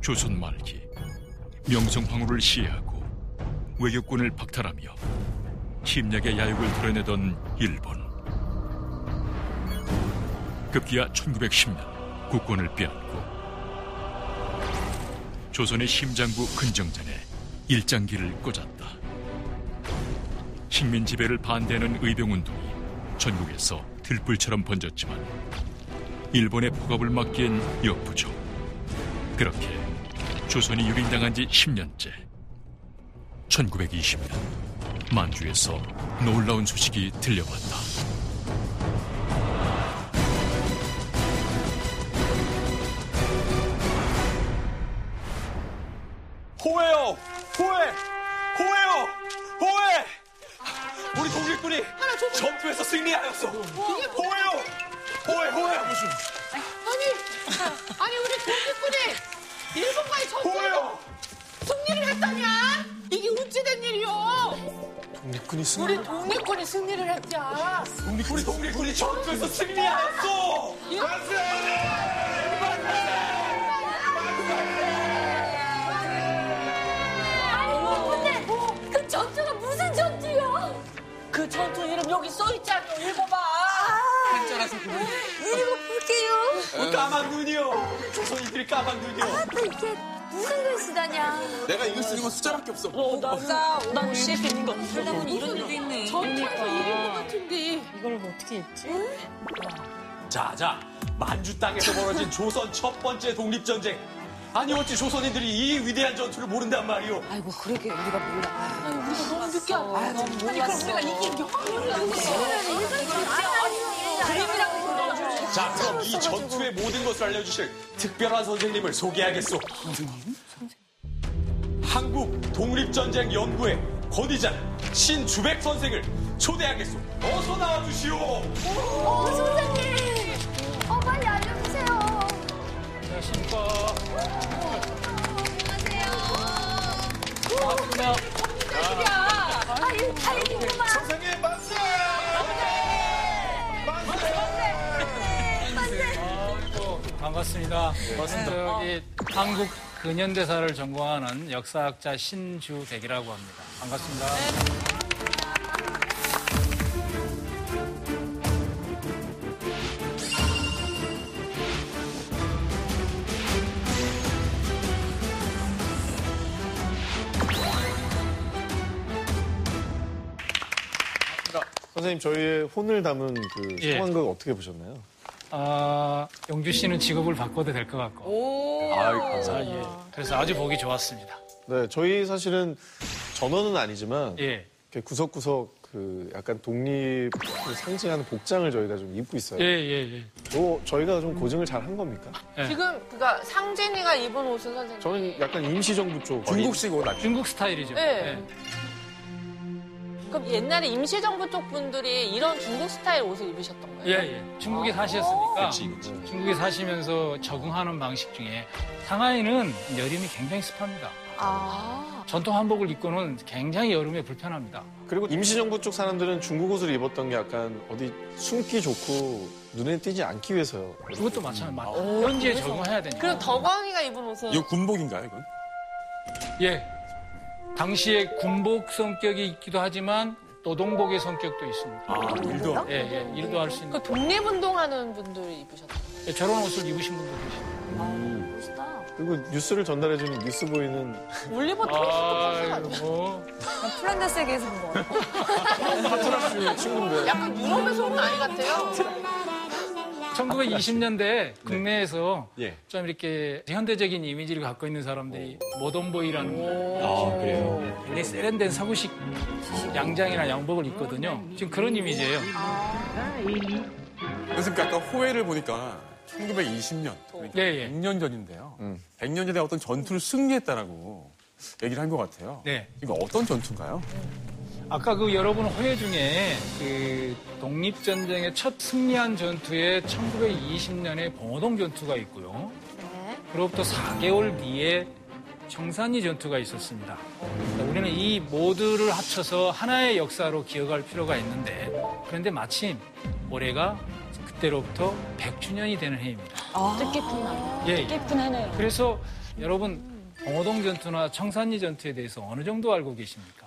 조선 말기 명성 황후를 시해하고 외교권을 박탈하며 침략의 야욕을 드러내던 일본. 급기야 1910년 국권을 빼앗고 조선의 심장부 근정전에 일장기를 꽂았다. 식민 지배를 반대하는 의병운동이 전국에서 들불처럼 번졌지만 일본의 폭압을 막기엔 역부족. 그렇게 조선이 유린당한 지 10년째. 1920년 만주에서 놀라운 소식이 들려왔다. 호해요! 호해! 호해요! 호해! 우리 독일군이 전투에서 승리하였어! 호해요! 호해, 호해! 아니, 아니 우리 독일군이 일본과의 호해요! 승리를 했다냐? 이게 어찌 된 일이요? 독립군이 승리. 우리 독립군이 승리를 했자. 우리 독립군이 전투에서 승리하였어! 근데 그 전투가 무슨 전투야? 그 전투 이름 여기 써 있잖아. 읽어봐. 한자라서 그래. 읽어볼게요. 어, 까만 눈이요! 조선인들이 까만 눈이요! 또 이게 무슨 글씨다냐? 내가 이거 쓰는 건 숫자밖에 없어. 나, 난 시에 있는 거. 그러다 보니 이런 일도 있네. 전투에서 이긴 것 같은데. 이걸 어떻게 했지? 자, 자. 만주 땅에서 벌어진 조선 첫 번째 독립전쟁. 아니, 어찌 조선인들이 이 위대한 전투를 모른단 말이오. 아이고 그러게 우리가 몰라. 우리가 너무 늦게 알아. 아니, 그럼 우리가 이긴 경험을 그림이라고 불러주지. 자, 그럼 이 전투의 모든 것을 알려주실 특별한 선생님을 소개하겠소. 한국 독립전쟁 연구회 권위장 신주백 선생을 초대하겠소. 어서 나와주시오. 어, 선생님. 안녕하십니까. 안녕하세요. 반갑습니다. 아이고, 반갑습니다. 저기 한국 근현대사를 전공하는 역사학자 신주백이라고 합니다. 반갑습니다. 선생님 저희의 혼을 담은 그 예. 상황극 어떻게 보셨나요? 아, 영주 씨는 직업을 바꿔도 될 것 같고. 아이, 아, 예. 그래서 아주 보기 좋았습니다. 네, 저희 사실은 전원은 아니지만 예. 이렇게 구석구석 그 약간 독립을 상징하는 복장을 저희가 좀 입고 있어요. 예, 예, 예. 또 저희가 좀 고증을 잘 한 겁니까? 예. 지금 그니까 상진이가 입은 옷은 선생님. 저는 약간 임시정부 쪽 중국식 옷 아니에요? 중국 스타일이죠. 네. 그럼 옛날에 임시정부 쪽 분들이 이런 중국 스타일 옷을 입으셨던 예, 거예요? 예. 중국에 사셨으니까 그치, 그치. 중국에 사시면서 적응하는 방식 중에 상하이는 여름이 굉장히 습합니다. 아. 전통 한복을 입고는 굉장히 여름에 불편합니다. 그리고 임시정부 쪽 사람들은 중국 옷을 입었던 게 약간 어디 숨기 좋고 눈에 띄지 않기 위해서요. 그것도 마찬가지. 현지에 적응해야 되니까. 그럼 덕광이가 입은 옷은 이거 군복인가요, 이건? 예. 당시에 군복 성격이 있기도 하지만 노동복의 성격도 있습니다. 아, 일도. 예, 예. 일도 할 수 있는. 그 독립운동하는 분들이 입으셨던 예, 저런 옷을 입으신 분도 계십니다. 멋있다. 그리고 뉴스를 전달해주는 newsboy는 올리버 트위스트 컨셉 아니야? 아이고. 플란다스의 개에서 한 거. 파트라스 친구인데 약간 유럽에서 온 아이 같아요. 1920년대 국내에서 예. 좀 이렇게 현대적인 이미지를 갖고 있는 사람들이 모던보이라는 아, 그래요? 굉장히 세련된 서구식 양장이나 양복을 입거든요. 지금 그런 이미지예요. 그래서 아까 호해를 보니까 1920년, 예, 예. 100년 전인데요. 음. 100년 전에 어떤 전투를 승리했다라고 얘기를 한 것 같아요. 네. 이거 어떤 전투인가요? 아까 그 여러분 호해 중에 그 독립전쟁의 첫 승리한 전투에 1920년에 봉오동 전투가 있고요. 네. 그로부터 4개월 뒤에 청산리 전투가 있었습니다. 우리는 이 모두를 합쳐서 하나의 역사로 기억할 필요가 있는데 그런데 마침 올해가 그때로부터 100주년이 되는 해입니다. 뜻깊은 날. 예, 예. 뜻깊은 해네요. 그래서 여러분 봉오동 전투나 청산리 전투에 대해서 어느 정도 알고 계십니까?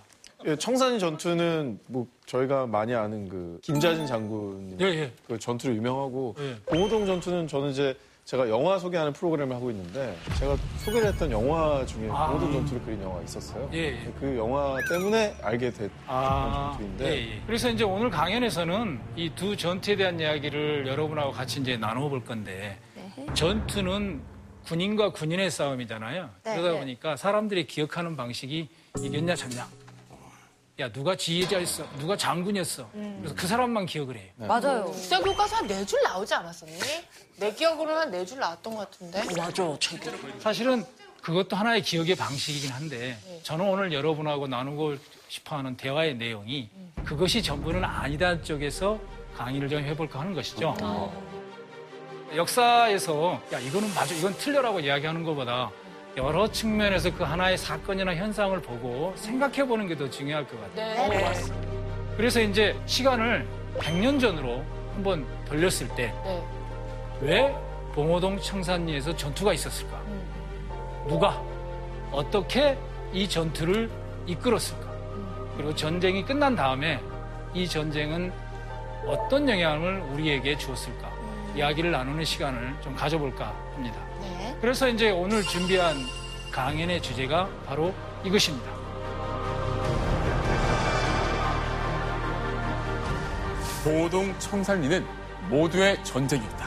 예, 청산리 전투는 뭐 저희가 많이 아는 그 김자진 장군 예, 예. 그 전투로 유명하고 예. 봉오동 전투는 저는 이제 제가 영화 소개하는 프로그램을 하고 있는데 제가 소개를 했던 영화 중에 아. 봉오동 전투를 그린 영화가 있었어요. 예, 예. 그 영화 때문에 알게 됐던 아, 전투인데 예, 예. 그래서 이제 오늘 강연에서는 이 두 전투에 대한 이야기를 여러분하고 같이 이제 나눠볼 건데 네. 전투는 군인과 군인의 싸움이잖아요. 네. 그러다 네. 보니까 사람들이 기억하는 방식이 이겼냐 졌냐. 야 누가 지휘자였어, 누가 장군이었어. 그래서 그 사람만 기억을 해요. 맞아요. 국사 교과서 한 네 줄 나오지 않았었니? 내 기억으로는 한 네 줄 나왔던 것 같은데. 맞아. 참. 사실은 그것도 하나의 기억의 방식이긴 한데 저는 오늘 여러분하고 나누고 싶어하는 대화의 내용이 그것이 전부는 아니다 쪽에서 강의를 좀 해볼까 하는 것이죠. 역사에서 야 이거는 맞아 이건 틀려라고 이야기하는 것보다 여러 측면에서 그 하나의 사건이나 현상을 보고 생각해 보는 게 더 중요할 것 같아요. 네, 맞습니다. 그래서 이제 시간을 100년 전으로 한번 돌렸을 때 네. 왜 봉오동 청산리에서 전투가 있었을까? 누가 어떻게 이 전투를 이끌었을까? 그리고 전쟁이 끝난 다음에 이 전쟁은 어떤 영향을 우리에게 주었을까? 이야기를 나누는 시간을 좀 가져볼까 합니다. 네. 그래서 이제 오늘 준비한 강연의 주제가 바로 이것입니다. 보동 청산리는 모두의 전쟁이었다.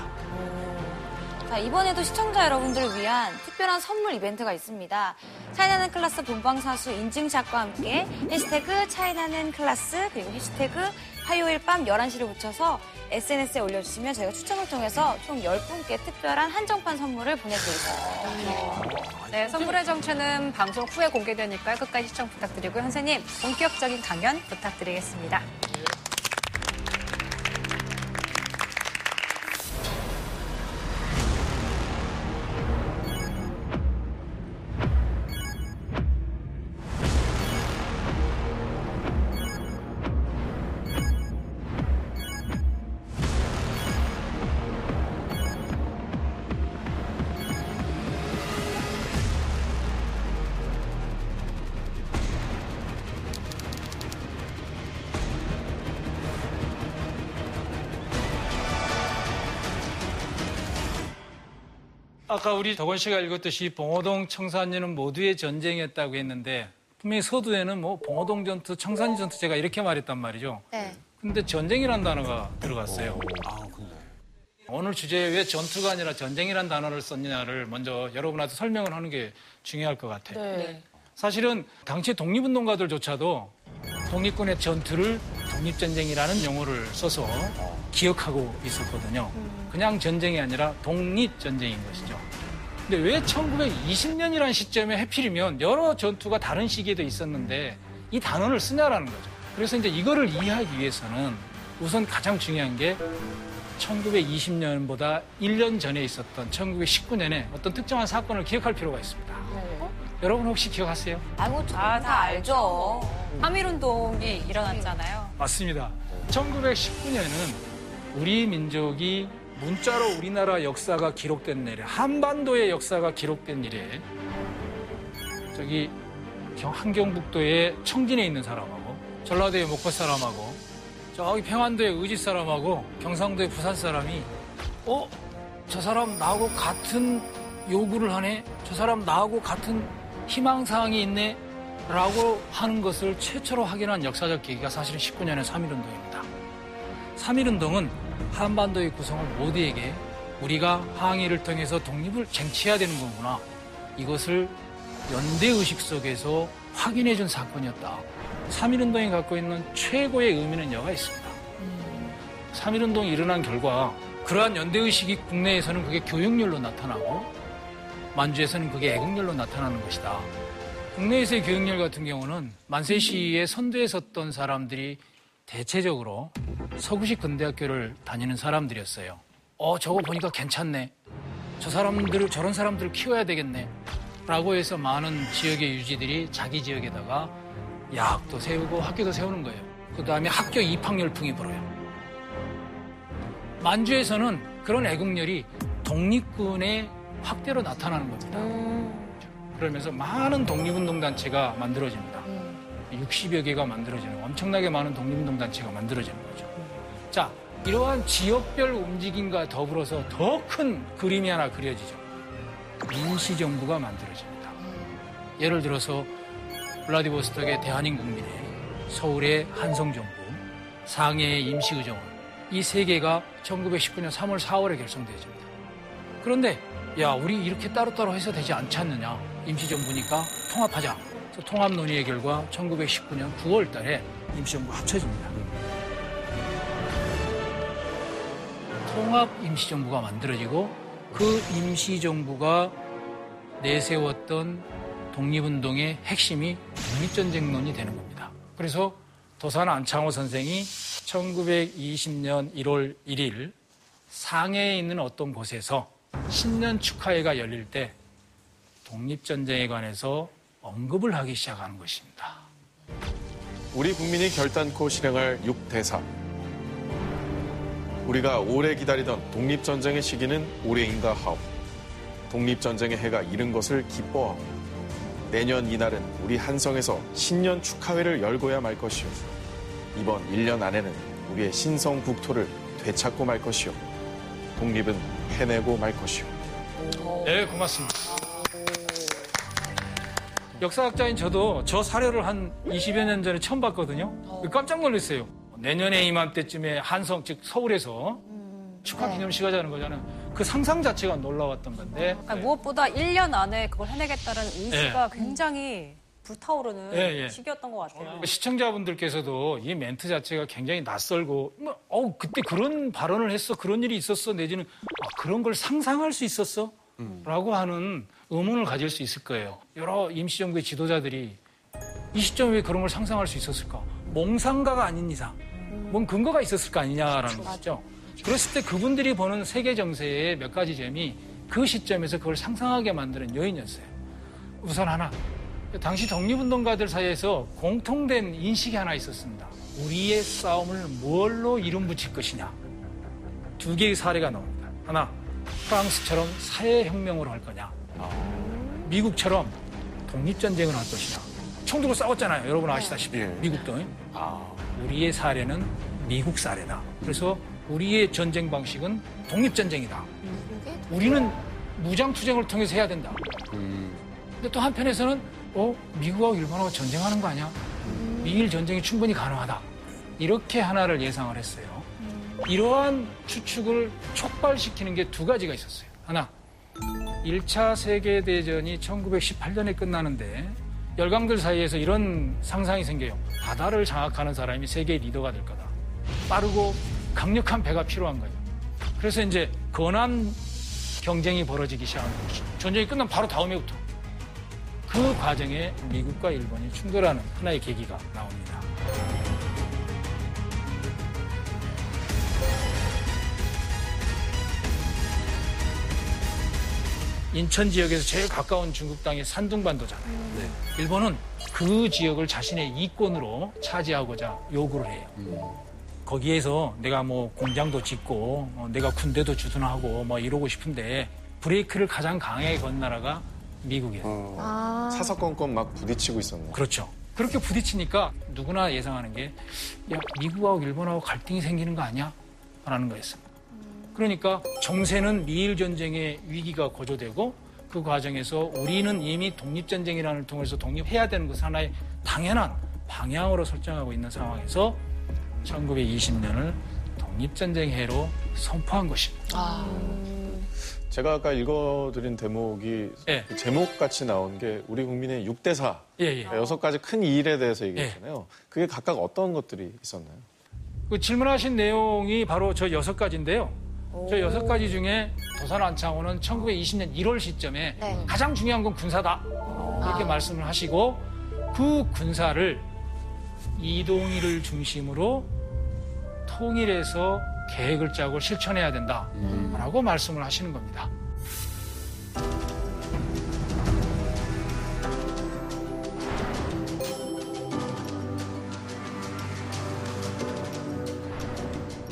자, 이번에도 시청자 여러분들을 위한 특별한 선물 이벤트가 있습니다. 차이나는 클라스 본방사수 인증샷과 함께 해시태그 차이나는 클라스 그리고 해시태그 화요일 밤 11시를 붙여서 SNS에 올려주시면 저희가 추첨을 통해서 총 10분께 특별한 한정판 선물을 보내드리겠습니다. 네, 선물의 정체는 방송 후에 공개되니까요. 끝까지 시청 부탁드리고요. 선생님, 본격적인 강연 부탁드리겠습니다. 아까 우리 덕원 씨가 읽었듯이 봉오동 청산리는 모두의 전쟁이었다고 했는데 분명히 서두에는 뭐 봉오동 전투, 청산리 전투 제가 이렇게 말했단 말이죠. 네. 근데 전쟁이라는 단어가 들어갔어요. 아. 오늘 주제에 왜 전투가 아니라 전쟁이라는 단어를 썼느냐를 먼저 여러분한테 설명을 하는 게 중요할 것 같아요. 네. 사실은 당시 독립운동가들조차도 독립군의 전투를 독립전쟁이라는 용어를 써서 기억하고 있었거든요. 그냥 전쟁이 아니라 독립 전쟁인 것이죠. 근데 왜 1920년이라는 시점에 해필이면 여러 전투가 다른 시기에도 있었는데 이 단어를 쓰냐라는 거죠. 그래서 이제 이거를 이해하기 위해서는 우선 가장 중요한 게 1920년보다 1년 전에 있었던 1919년에 어떤 특정한 사건을 기억할 필요가 있습니다. 여러분 혹시 기억하세요? 아이고, 다, 다 알죠. 3.1운동이 일어났잖아요. 맞습니다. 1919년은 우리 민족이 문자로 우리나라 역사가 기록된 일에 한반도의 역사가 기록된 일에 저기 경- 한경북도의 청진에 있는 사람하고 전라도의 목포 사람하고 저기 평안도의 의지 사람하고 경상도의 부산 사람이 어? 저 사람 나하고 같은 요구를 하네? 저 사람 나하고 같은 희망사항이 있네? 라고 하는 것을 최초로 확인한 역사적 계기가 사실은 19년의 3.1운동입니다. 3.1운동은 한반도의 구성을 모두에게 우리가 항의를 통해서 독립을 쟁취해야 되는 거구나. 이것을 연대의식 속에서 확인해 준 사건이었다. 3.1운동이 갖고 있는 최고의 의미는 여가 있습니다. 3.1운동이 일어난 결과 그러한 연대의식이 국내에서는 그게 교육열로 나타나고 만주에서는 그게 애국열로 나타나는 것이다. 국내에서의 교육열 같은 경우는 만세 시위에 선두에 섰던 사람들이 대체적으로 서구식 근대학교를 다니는 사람들이었어요. 어, 저거 보니까 괜찮네. 저 사람들을, 저런 사람들을 키워야 되겠네. 라고 해서 많은 지역의 유지들이 자기 지역에다가 야학도 세우고 학교도 세우는 거예요. 그 다음에 학교 입학 열풍이 불어요. 만주에서는 그런 애국열이 독립군의 확대로 나타나는 겁니다. 그러면서 많은 독립운동 단체가 만들어집니다. 60여 개가 만들어지는 엄청나게 많은 독립운동 단체가 만들어지는 거죠. 자, 이러한 지역별 움직임과 더불어서 더 큰 그림이 하나 그려지죠. 임시정부가 만들어집니다. 예를 들어서 블라디보스톡의 대한인국민회, 서울의 한성정부, 상해의 임시의정원 이 세 개가 1919년 3월, 4월에 결성되어집니다. 그런데 야 우리 이렇게 따로따로 해서 되지 않지 않느냐 임시정부니까 통합하자. 통합 논의의 결과 1919년 9월 달에 임시정부가 합쳐집니다. 통합 임시정부가 만들어지고 그 임시정부가 내세웠던 독립운동의 핵심이 독립전쟁론이 되는 겁니다. 그래서 도산 안창호 선생이 1920년 1월 1일 상해에 있는 어떤 곳에서 신년 축하회가 열릴 때 독립전쟁에 관해서 언급을 하기 시작하는 것입니다. 우리 국민이 결단코 실행할 6대사. 우리가 오래 기다리던 독립전쟁의 시기는 올해인가 하오. 독립전쟁의 해가 이른 것을 기뻐하오. 내년 이날은 우리 한성에서 신년 축하회를 열고야 말 것이오. 이번 1년 안에는 우리의 신성 국토를 되찾고 말 것이오. 독립은 해내고 말 것이오. 네, 고맙습니다. 역사학자인 저도 저 사료를 한 20여 년 전에 처음 봤거든요. 깜짝 놀랐어요. 내년에 이맘때쯤에 한성, 즉 서울에서 축하 기념식 하자는 거잖아요. 그 상상 자체가 놀라웠던 건데. 아니, 무엇보다 1년 안에 그걸 해내겠다는 의지가 네. 굉장히 불타오르는 예, 예. 시기였던 것 같아요. 시청자분들께서도 이 멘트 자체가 굉장히 낯설고, 뭐, 어우, 그때 그런 발언을 했어, 그런 일이 있었어, 내지는, 아, 그런 걸 상상할 수 있었어? 라고 하는 의문을 가질 수 있을 거예요. 여러 임시정부의 지도자들이 이 시점에 왜 그런 걸 상상할 수 있었을까? 몽상가가 아닌 이상, 뭔 근거가 있었을 거 아니냐라는 것이죠. 그랬을 때 그분들이 보는 세계 정세의 몇 가지 점이 그 시점에서 그걸 상상하게 만드는 요인이었어요. 우선 하나, 당시 독립운동가들 사이에서 공통된 인식이 하나 있었습니다. 우리의 싸움을 뭘로 이름 붙일 것이냐. 두 개의 사례가 나옵니다. 하나, 프랑스처럼 사회혁명으로 할 거냐. 미국처럼 독립전쟁을 할 것이냐. 총 들고 싸웠잖아요. 여러분 아시다시피. 예. 미국도. 우리의 사례는 미국 사례다. 그래서 우리의 전쟁 방식은 독립전쟁이다. 우리는 무장투쟁을 통해서 해야 된다. 근데 또 한편에서는 어 미국하고 일본하고 전쟁하는 거 아니야? 미일 전쟁이 충분히 가능하다. 이렇게 하나를 예상을 했어요. 이러한 추측을 촉발시키는 게 두 가지가 있었어요. 하나, 1차 세계대전이 1918년에 끝나는데 열강들 사이에서 이런 상상이 생겨요. 바다를 장악하는 사람이 세계 리더가 될 거다. 빠르고 강력한 배가 필요한 거예요. 그래서 이제 건한 경쟁이 벌어지기 시작하는 것이죠. 전쟁이 끝나면 바로 다음해부터. 그 과정에 미국과 일본이 충돌하는 하나의 계기가 나옵니다. 인천 지역에서 제일 가까운 중국 땅이 산둥반도잖아요. 일본은 그 지역을 자신의 이권으로 차지하고자 요구를 해요. 거기에서 내가 뭐 공장도 짓고 어, 내가 군대도 주둔하고 뭐 이러고 싶은데 브레이크를 가장 강하게 건 나라가 미국이에요. 사사건건 막 부딪히고 있었네. 그렇죠. 그렇게 부딪히니까 누구나 예상하는 게, 야, 미국하고 일본하고 갈등이 생기는 거 아니야? 라는 거였습니다. 그러니까 정세는 미일 전쟁의 위기가 고조되고 그 과정에서 우리는 이미 독립전쟁이라는 걸 통해서 독립해야 되는 것을 하나의 당연한 방향으로 설정하고 있는 상황에서 1920년을 독립전쟁 해로 선포한 것입니다. 제가 아까 읽어드린 대목이 예. 그 제목 같이 나온 게 우리 국민의 6대사 예, 예. 여섯 가지 큰 일에 대해서 얘기했잖아요. 그게 각각 어떤 것들이 있었나요? 그 질문하신 내용이 바로 저 여섯 가지인데요. 저 여섯 가지 중에 도산 안창호는 1920년 1월 시점에 네. 가장 중요한 건 군사다. 이렇게 말씀을 하시고 그 군사를 이동희를 중심으로 통일해서 계획을 짜고 실천해야 된다라고 말씀을 하시는 겁니다.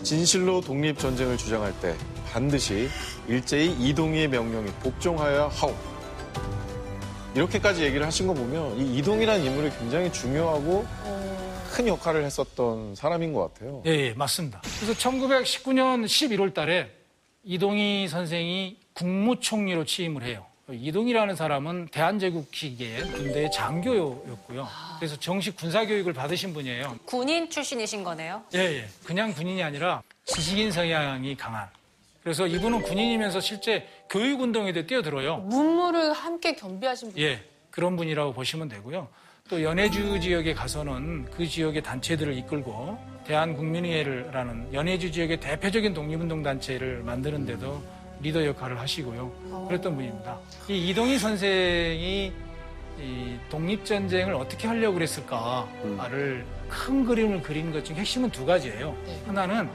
진실로 독립 전쟁을 주장할 때 반드시 일제히 이동희의 명령에 복종하여야 하오. 이렇게까지 얘기를 하신 거 보면 이 이동이라는 인물이 굉장히 중요하고 큰 역할을 했었던 사람인 것 같아요. 예, 예, 맞습니다. 그래서 1919년 11월 달에 이동희 선생이 국무총리로 취임을 해요. 이동희라는 사람은 대한제국 시기에 군대 장교였고요. 그래서 정식 군사교육을 받으신 분이에요. 군인 출신이신 거네요. 예, 예. 그냥 군인이 아니라 지식인 성향이 강한. 그래서 이분은 군인이면서 실제 교육운동에도 뛰어들어요. 문무를 함께 겸비하신 분. 예, 그런 분이라고 보시면 되고요. 또 연해주 지역에 가서는 그 지역의 단체들을 이끌고 대한국민의회라는 연해주 지역의 대표적인 독립운동 단체를 만드는데도 리더 역할을 하시고요. 그랬던 분입니다. 이 이동희 선생이 이 독립전쟁을 어떻게 하려고 그랬을까를 큰 그림을 그린 것중 핵심은 두 가지예요. 하나는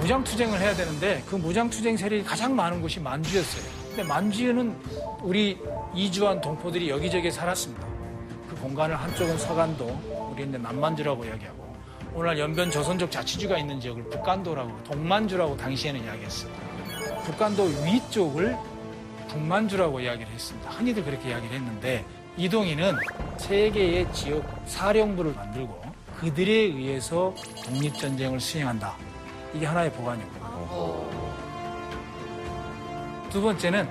무장투쟁을 해야 되는데 그 무장투쟁 세력이 가장 많은 곳이 만주였어요. 근데 만주는 우리 이주한 동포들이 여기저기 살았습니다. 그 공간을 한쪽은 서간도, 우리 이제 남만주라고 이야기하고, 오늘날 연변 조선족 자치주가 있는 지역을 북간도라고, 동만주라고 당시에는 이야기했어요. 북간도 위쪽을 북만주라고 이야기를 했습니다. 흔히들 그렇게 이야기를 했는데, 이동희는 세 개의 지역 사령부를 만들고 그들에 의해서 독립전쟁을 수행한다. 이게 하나의 보관이고요. 두 번째는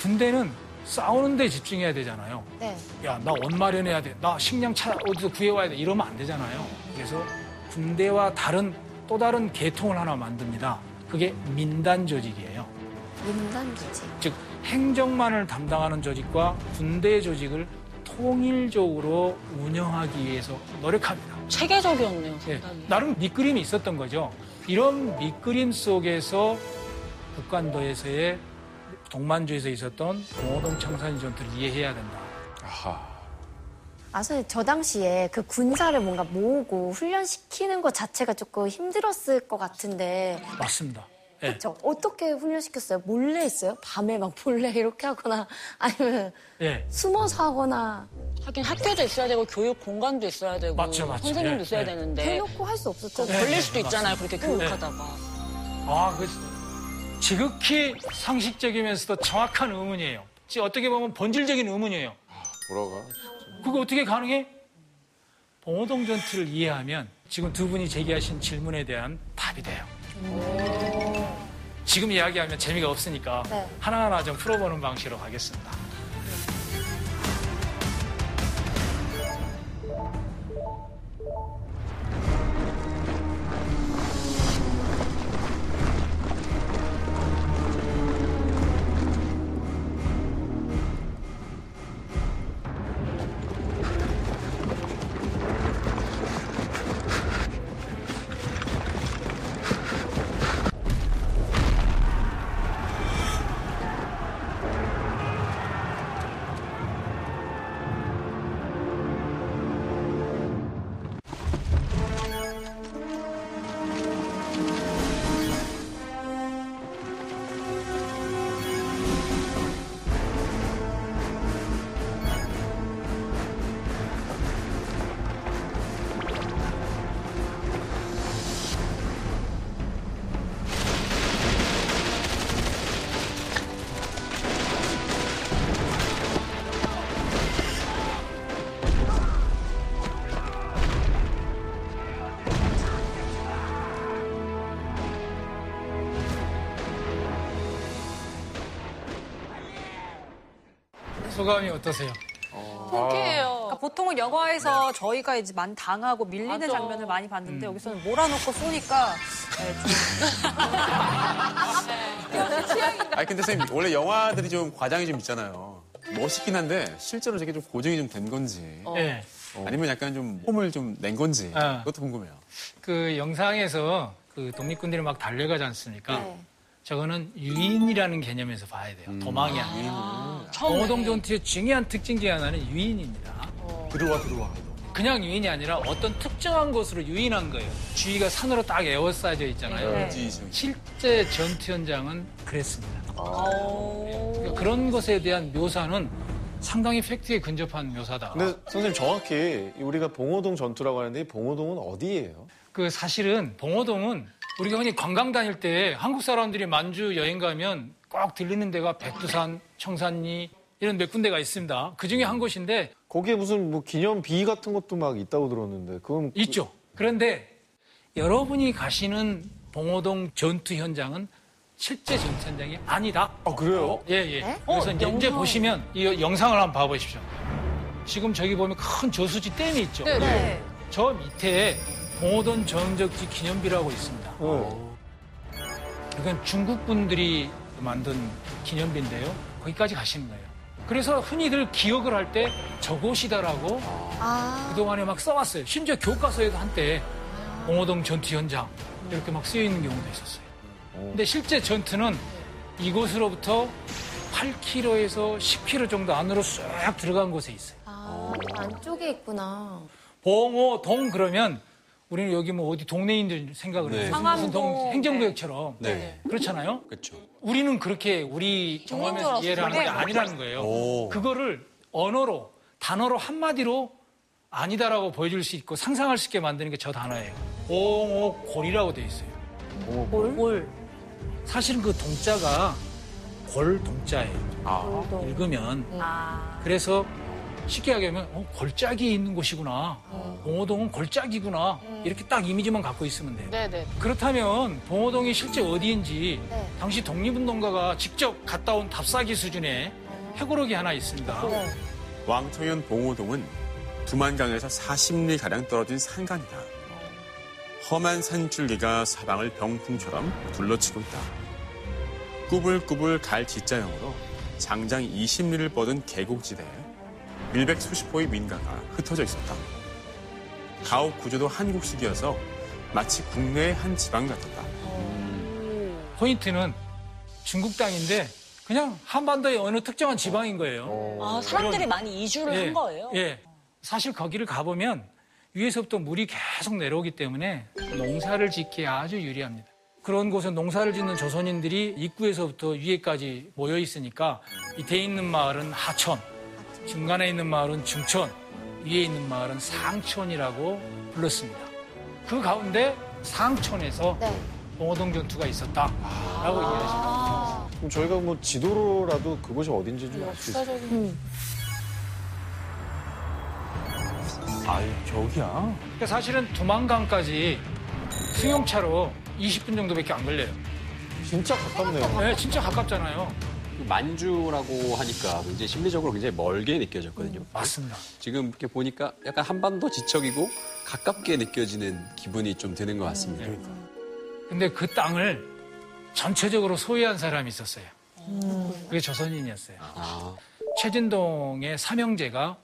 군대는 싸우는 데 집중해야 되잖아요. 네. 야, 나 옷 마련해야 돼. 나 식량 차 어디서 구해와야 돼. 이러면 안 되잖아요. 그래서 군대와 다른 또 다른 계통을 하나 만듭니다. 그게 민단 조직이에요. 민단 조직. 즉 행정만을 담당하는 조직과 군대 조직을 통일적으로 운영하기 위해서 노력합니다. 체계적이었네요, 예, 상당히. 나름 밑그림이 있었던 거죠. 이런 밑그림 속에서 북간도에서의 동만주에서 있었던 봉오동 청산리 전투를 이해해야 된다. 아하. 아, 선생님, 저 당시에 그 군사를 뭔가 모으고 훈련시키는 것 자체가 조금 힘들었을 것 같은데, 맞습니다. 예. 저 어떻게 훈련시켰어요? 몰래 했어요? 밤에 막 몰래 이렇게 하거나, 아니면 예. 숨어서 하거나, 하긴 학교도 있어야 되고 교육 공간도 있어야 되고 맞죠, 맞죠. 선생님도 예, 있어야 예. 되는데 대놓고 할 수 없었잖아요. 네, 걸릴 수도 네, 있잖아요, 맞습니다. 그렇게 교육하다가. 아, 그 지극히 상식적이면서도 정확한 의문이에요. 지- 어떻게 보면 본질적인 의문이에요. 돌아가. 그거 어떻게 가능해? 봉오동 전투를 이해하면 지금 두 분이 제기하신 질문에 대한 답이 돼요. 지금 이야기하면 재미가 없으니까 네. 하나하나 좀 풀어보는 방식으로 가겠습니다. 소감이 어떠세요? 통쾌해요. 그러니까 보통은 영화에서 저희가 이제 많이 당하고 밀리는 맞아. 장면을 많이 봤는데 여기서는 몰아놓고 쏘니까 네, 좀 아니 근데 선생님 원래 영화들이 좀 과장이 좀 있잖아요. 멋있긴 한데 실제로 저게 좀 고정이 좀 된 건지 예. 아니면 약간 좀 폼을 좀 낸 건지 아. 그것도 궁금해요. 그 영상에서 그 독립군들이 막 달려가지 않습니까? 네. 저거는 유인이라는 개념에서 봐야 돼요. 도망이 아니에요. 처음에. 봉오동 전투의 중요한 특징 중에 하나는 유인입니다. 들어와 들어와. 그냥 유인이 아니라 어떤 특정한 곳으로 유인한 거예요. 주위가 산으로 딱 에워싸져 있잖아요. 네. 실제 전투 현장은 그랬습니다. 그러니까 그런 것에 대한 묘사는 상당히 팩트에 근접한 묘사다. 근데 선생님 정확히 우리가 봉오동 전투라고 하는데 이 봉오동은 어디예요? 그 사실은 봉오동은 우리가 흔히 관광 다닐 때 한국 사람들이 만주 여행 가면 꼭 들리는 데가 백두산, 청산리, 이런 몇 군데가 있습니다. 그 중에 한 곳인데 거기에 무슨 뭐 기념비 같은 것도 막 있다고 들었는데 그건 있죠. 그런데 여러분이 가시는 봉오동 전투 현장은 실제 전투 현장이 아니다. 아 그래요? 예, 예. 네? 그래서 어, 이제, 영상. 보시면 이 영상을 한번 봐보십시오. 지금 저기 보면 큰 저수지 댐이 있죠. 네, 네. 저 밑에 봉오동 전적지 기념비라고 있습니다. 네. 이건 중국 분들이 만든 기념비인데요. 거기까지 가시는 거예요. 그래서 흔히들 기억을 할 때 저곳이다라고 아, 그동안에 막 써왔어요. 심지어 교과서에도 한때 봉오동 전투 현장 이렇게 막 쓰여 있는 경우도 있었어요. 근데 실제 전투는 이곳으로부터 8km에서 10km 정도 안으로 쑥 들어간 곳에 있어요. 아, 안쪽에 있구나. 봉오동 그러면 우리는 여기 뭐 어디 동네인들 생각을 네. 해요. 상암동. 무슨 동 행정구역처럼 네. 그렇잖아요. 그렇죠. 우리는 그렇게 우리 경험에서 이해를 하는 게 아니라는 거예요. 오. 그거를 언어로 단어로 한마디로 아니다라고 보여줄 수 있고 상상할 수 있게 만드는 게 저 단어예요. 옹오골이라고 돼 있어요. 뭘? 사실은 그 동자가 골 동자예요. 아. 읽으면 아. 그래서 쉽게 얘기하면 어, 골짜기에 있는 곳이구나. 봉오동은 골짜기구나. 이렇게 딱 이미지만 갖고 있으면 돼요. 네네. 그렇다면 봉오동이 실제 어디인지 네. 당시 독립운동가가 직접 갔다 온 답사기 수준의 해고록이 하나 있습니다. 네. 왕초현 봉오동은 두만강에서 40리 가량 떨어진 산간이다. 험한 산줄기가 사방을 병풍처럼 둘러치고 있다. 꾸불꾸불 갈 지자형으로 장장 20리를 뻗은 계곡지대에 밀백 수십 호의 민가가 흩어져 있었다. 가옥 구조도 한국식이어서 마치 국내의 한 지방 같았다. 포인트는 중국 땅인데 그냥 한반도의 어느 특정한 지방인 거예요. 아, 사람들이 많이 이주를 예, 한 거예요? 예. 사실 거기를 가보면 위에서부터 물이 계속 내려오기 때문에 농사를 짓기에 아주 유리합니다. 그런 곳에 농사를 짓는 조선인들이 입구에서부터 위에까지 모여 있으니까 밑에 있는 마을은 하천, 중간에 있는 마을은 중천, 위에 있는 마을은 상천이라고 불렀습니다. 그 가운데 상천에서 네. 봉오동 전투가 있었다라고 이해하시면 그럼 저희가 뭐 지도로라도 그곳이 어딘지 좀 알 수 있어요? 아, 저기야? 그러니까 사실은 두만강까지 승용차로 20분 정도밖에 안 걸려요. 진짜 가깝네요. 네, 진짜 가깝잖아요. 만주라고 하니까 굉장히 심리적으로 굉장히 멀게 느껴졌거든요. 맞습니다. 지금 이렇게 보니까 약간 한반도 지척이고 가깝게 느껴지는 기분이 좀 드는 것 같습니다. 근데 그 땅을 전체적으로 소유한 사람이 있었어요. 그게 조선인이었어요. 아, 최진동의 삼형제가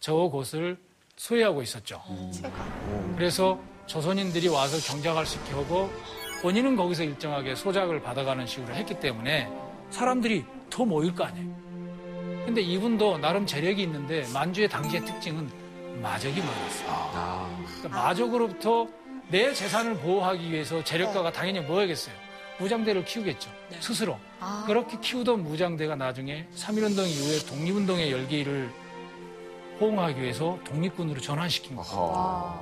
저곳을 소유하고 있었죠. 제가. 그래서 조선인들이 와서 경작할 수 있게 하고 본인은 거기서 일정하게 소작을 받아가는 식으로 했기 때문에 사람들이 더 모일 거 아니에요. 근데 이분도 나름 재력이 있는데 만주의 당시의 특징은 마적이 많았어요. 아, 그러니까 마적으로부터 내 재산을 보호하기 위해서 재력가가 당연히 뭐야겠어요? 무장대를 키우겠죠. 스스로. 아. 그렇게 키우던 무장대가 나중에 3.1운동 이후에 독립운동의 열기를 호응하기 위해서 독립군으로 전환시킨 거예요. 아하.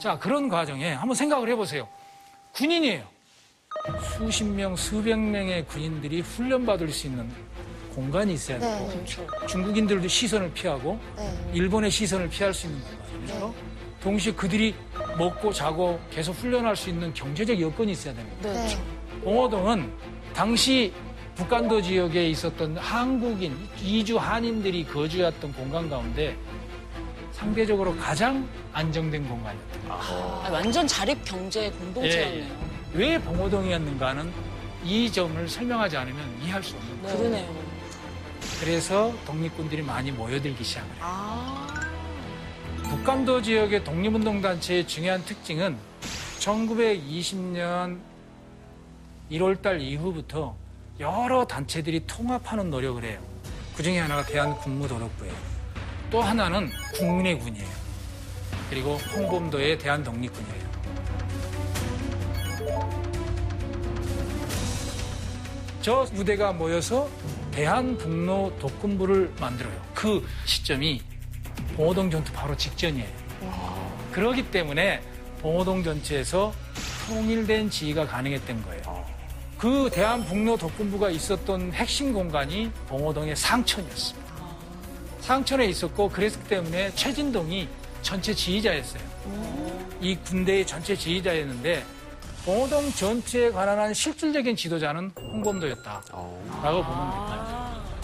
자, 그런 과정에 한번 생각을 해보세요. 군인이에요. 수십 명, 수백 명의 군인들이 훈련받을 수 있는 공간이 있어야 되고, 네. 중국인들도 시선을 피하고, 네. 일본의 시선을 피할 수 있는 공간이죠. 동시에 그들이 먹고 자고 계속 훈련할 수 있는 경제적 여건이 있어야 됩니다. 네. 봉오동은 당시 북간도 지역에 있었던 한국인, 이주 한인들이 거주했던 공간 가운데 상대적으로 가장 안정된 공간이었다. 아, 완전 자립 경제 공동체였네요. 왜 봉오동이었는가는 이 점을 설명하지 않으면 이해할 수 없는 거예요. 그러네요. 그래서 독립군들이 많이 모여들기 시작을 해요. 아. 북간도 지역의 독립운동단체의 중요한 특징은 1920년 1월달 이후부터 여러 단체들이 통합하는 노력을 해요. 그 중에 하나가 대한국무도덕부예요. 또 하나는 국민의군이에요. 그리고 홍범도의 대한독립군이에요. 저 무대가 모여서 대한북로 독군부를 만들어요. 그 시점이 봉오동 전투 바로 직전이에요. 그러기 때문에 봉오동 전체에서 통일된 지휘가 가능했던 거예요. 그 대한북로 독군부가 있었던 핵심 공간이 봉오동의 상천이었습니다. 상천에 있었고 그랬기 때문에 최진동이 전체 지휘자였어요. 이 군대의 전체 지휘자였는데 봉오동 전투에 관한 한 실질적인 지도자는 홍범도였다라고 보면 됩니다.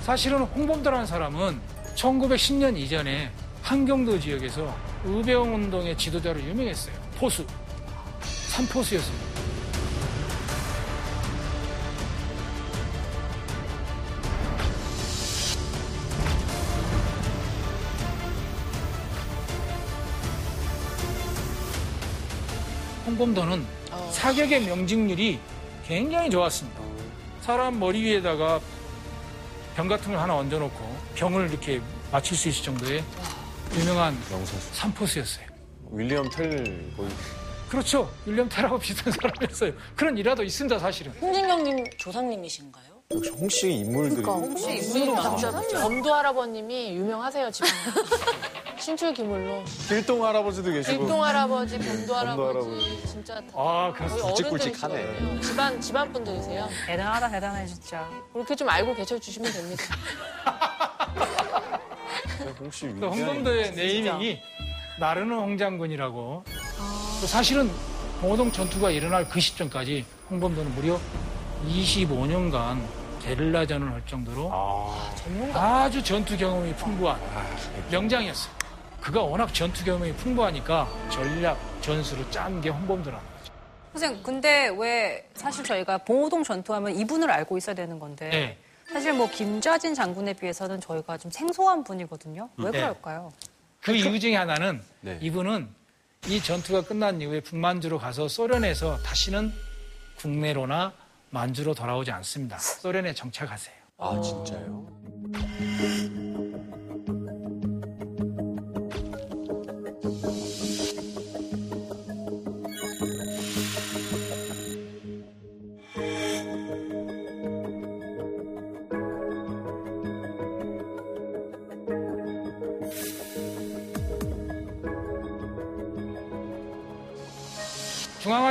사실은 홍범도라는 사람은 1910년 이전에 한경도 지역에서 의병 운동의 지도자로 유명했어요. 포수, 삼포수였습니다. 홍범도는 사격의 명중률이 굉장히 좋았습니다. 사람 머리 위에다가 병 같은 걸 하나 얹어놓고 병을 이렇게 맞출 수 있을 정도의 유명한 명사수. 삼포수였어요. 윌리엄 텔 거의 그렇죠. 윌리엄 테라고 비슷한 사람이었어요. 그런 일화도 있습니다, 사실은. 홍진경님 조상님이신가요? 역시 홍 씨의 인물들이 혹시 인물이 나오죠? 범도 할아버님이 유명하세요, 지금. 신출 기물로. 길동 할아버지도 계시고 길동 할아버지, 범도 할아버지, 할아버지. 진짜 다 아, 거의 그렇습니다. 어른들이시거든요. 집안 집안 분들이세요. 대단하다, 대단해, 진짜. 그렇게 좀 알고 계셔 주시면 됩니다. 홍씨또 위대한 홍범도의 네이밍이 나르는 홍장군이라고. 또 사실은 봉오동 전투가 일어날 그 시점까지 홍범도는 무려 25년간 게릴라전을 할 정도로 아... 주 전투 경험이 풍부한 명장이었어요. 그가 워낙 전투 경험이 풍부하니까 전략, 전술을 짠 게 홍범도라는 거죠. 선생님, 근데 왜 사실 저희가 봉오동 전투하면 이분을 알고 있어야 되는 건데 네. 사실 뭐 김좌진 장군에 비해서는 저희가 좀 생소한 분이거든요. 왜 네. 그럴까요? 그 이유 중에 하나는 네. 이분은 이 전투가 끝난 이후에 북만주로 가서 소련에서 다시는 국내로나 만주로 돌아오지 않습니다. 소련에 정착하세요. 아, 진짜요?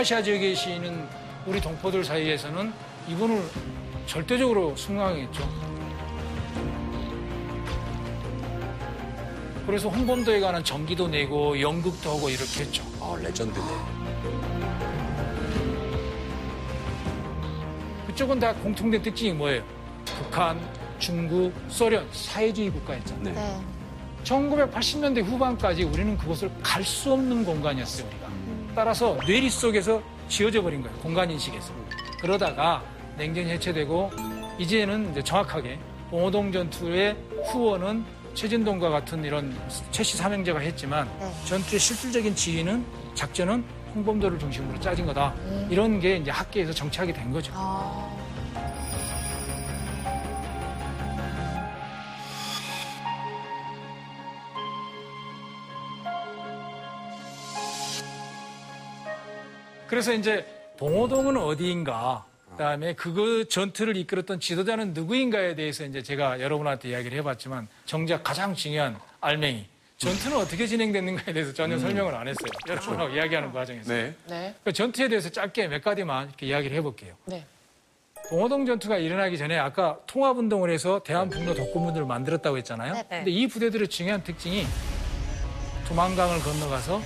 아시아 지역에 계시는 우리 동포들 사이에서는 이분을 절대적으로 숭앙했죠. 그래서 홍범도에 관한 전기도 내고 연극도 하고 이렇게 했죠. 아, 레전드네. 그쪽은 다 공통된 특징이 뭐예요? 북한, 중국, 소련 사회주의 국가였잖아요. 네. 1980년대 후반까지 우리는 그곳을 갈 수 없는 공간이었어요, 우리가. 따라서 뇌리 속에서 지어져 버린 거예요, 공간 인식에서. 그러다가 냉전이 해체되고 이제는 이제 정확하게 봉오동 전투의 후원은 최진동과 같은 이런 최씨 삼형제가 했지만 네. 전투의 실질적인 지휘는 작전은 홍범도를 중심으로 짜진 거다. 이런 게 이제 학계에서 정착이 된 거죠. 아, 그래서 이제 봉오동은 어디인가, 그다음에 그 전투를 이끌었던 지도자는 누구인가에 대해서 이제 제가 여러분한테 이야기를 해봤지만 정작 가장 중요한 알맹이 전투는 어떻게 진행됐는가에 대해서 전혀 설명을 안 했어요. 여러분하고 이야기하는 과정에서. 네. 네, 그 전투에 대해서 짧게 몇 가지만 이렇게 이야기를 해볼게요. 네. 봉오동 전투가 일어나기 전에 아까 통합운동을 해서 대한북로 독군부대를 만들었다고 했잖아요. 네. 근데 이 부대들의 중요한 특징이 두만강을 건너가서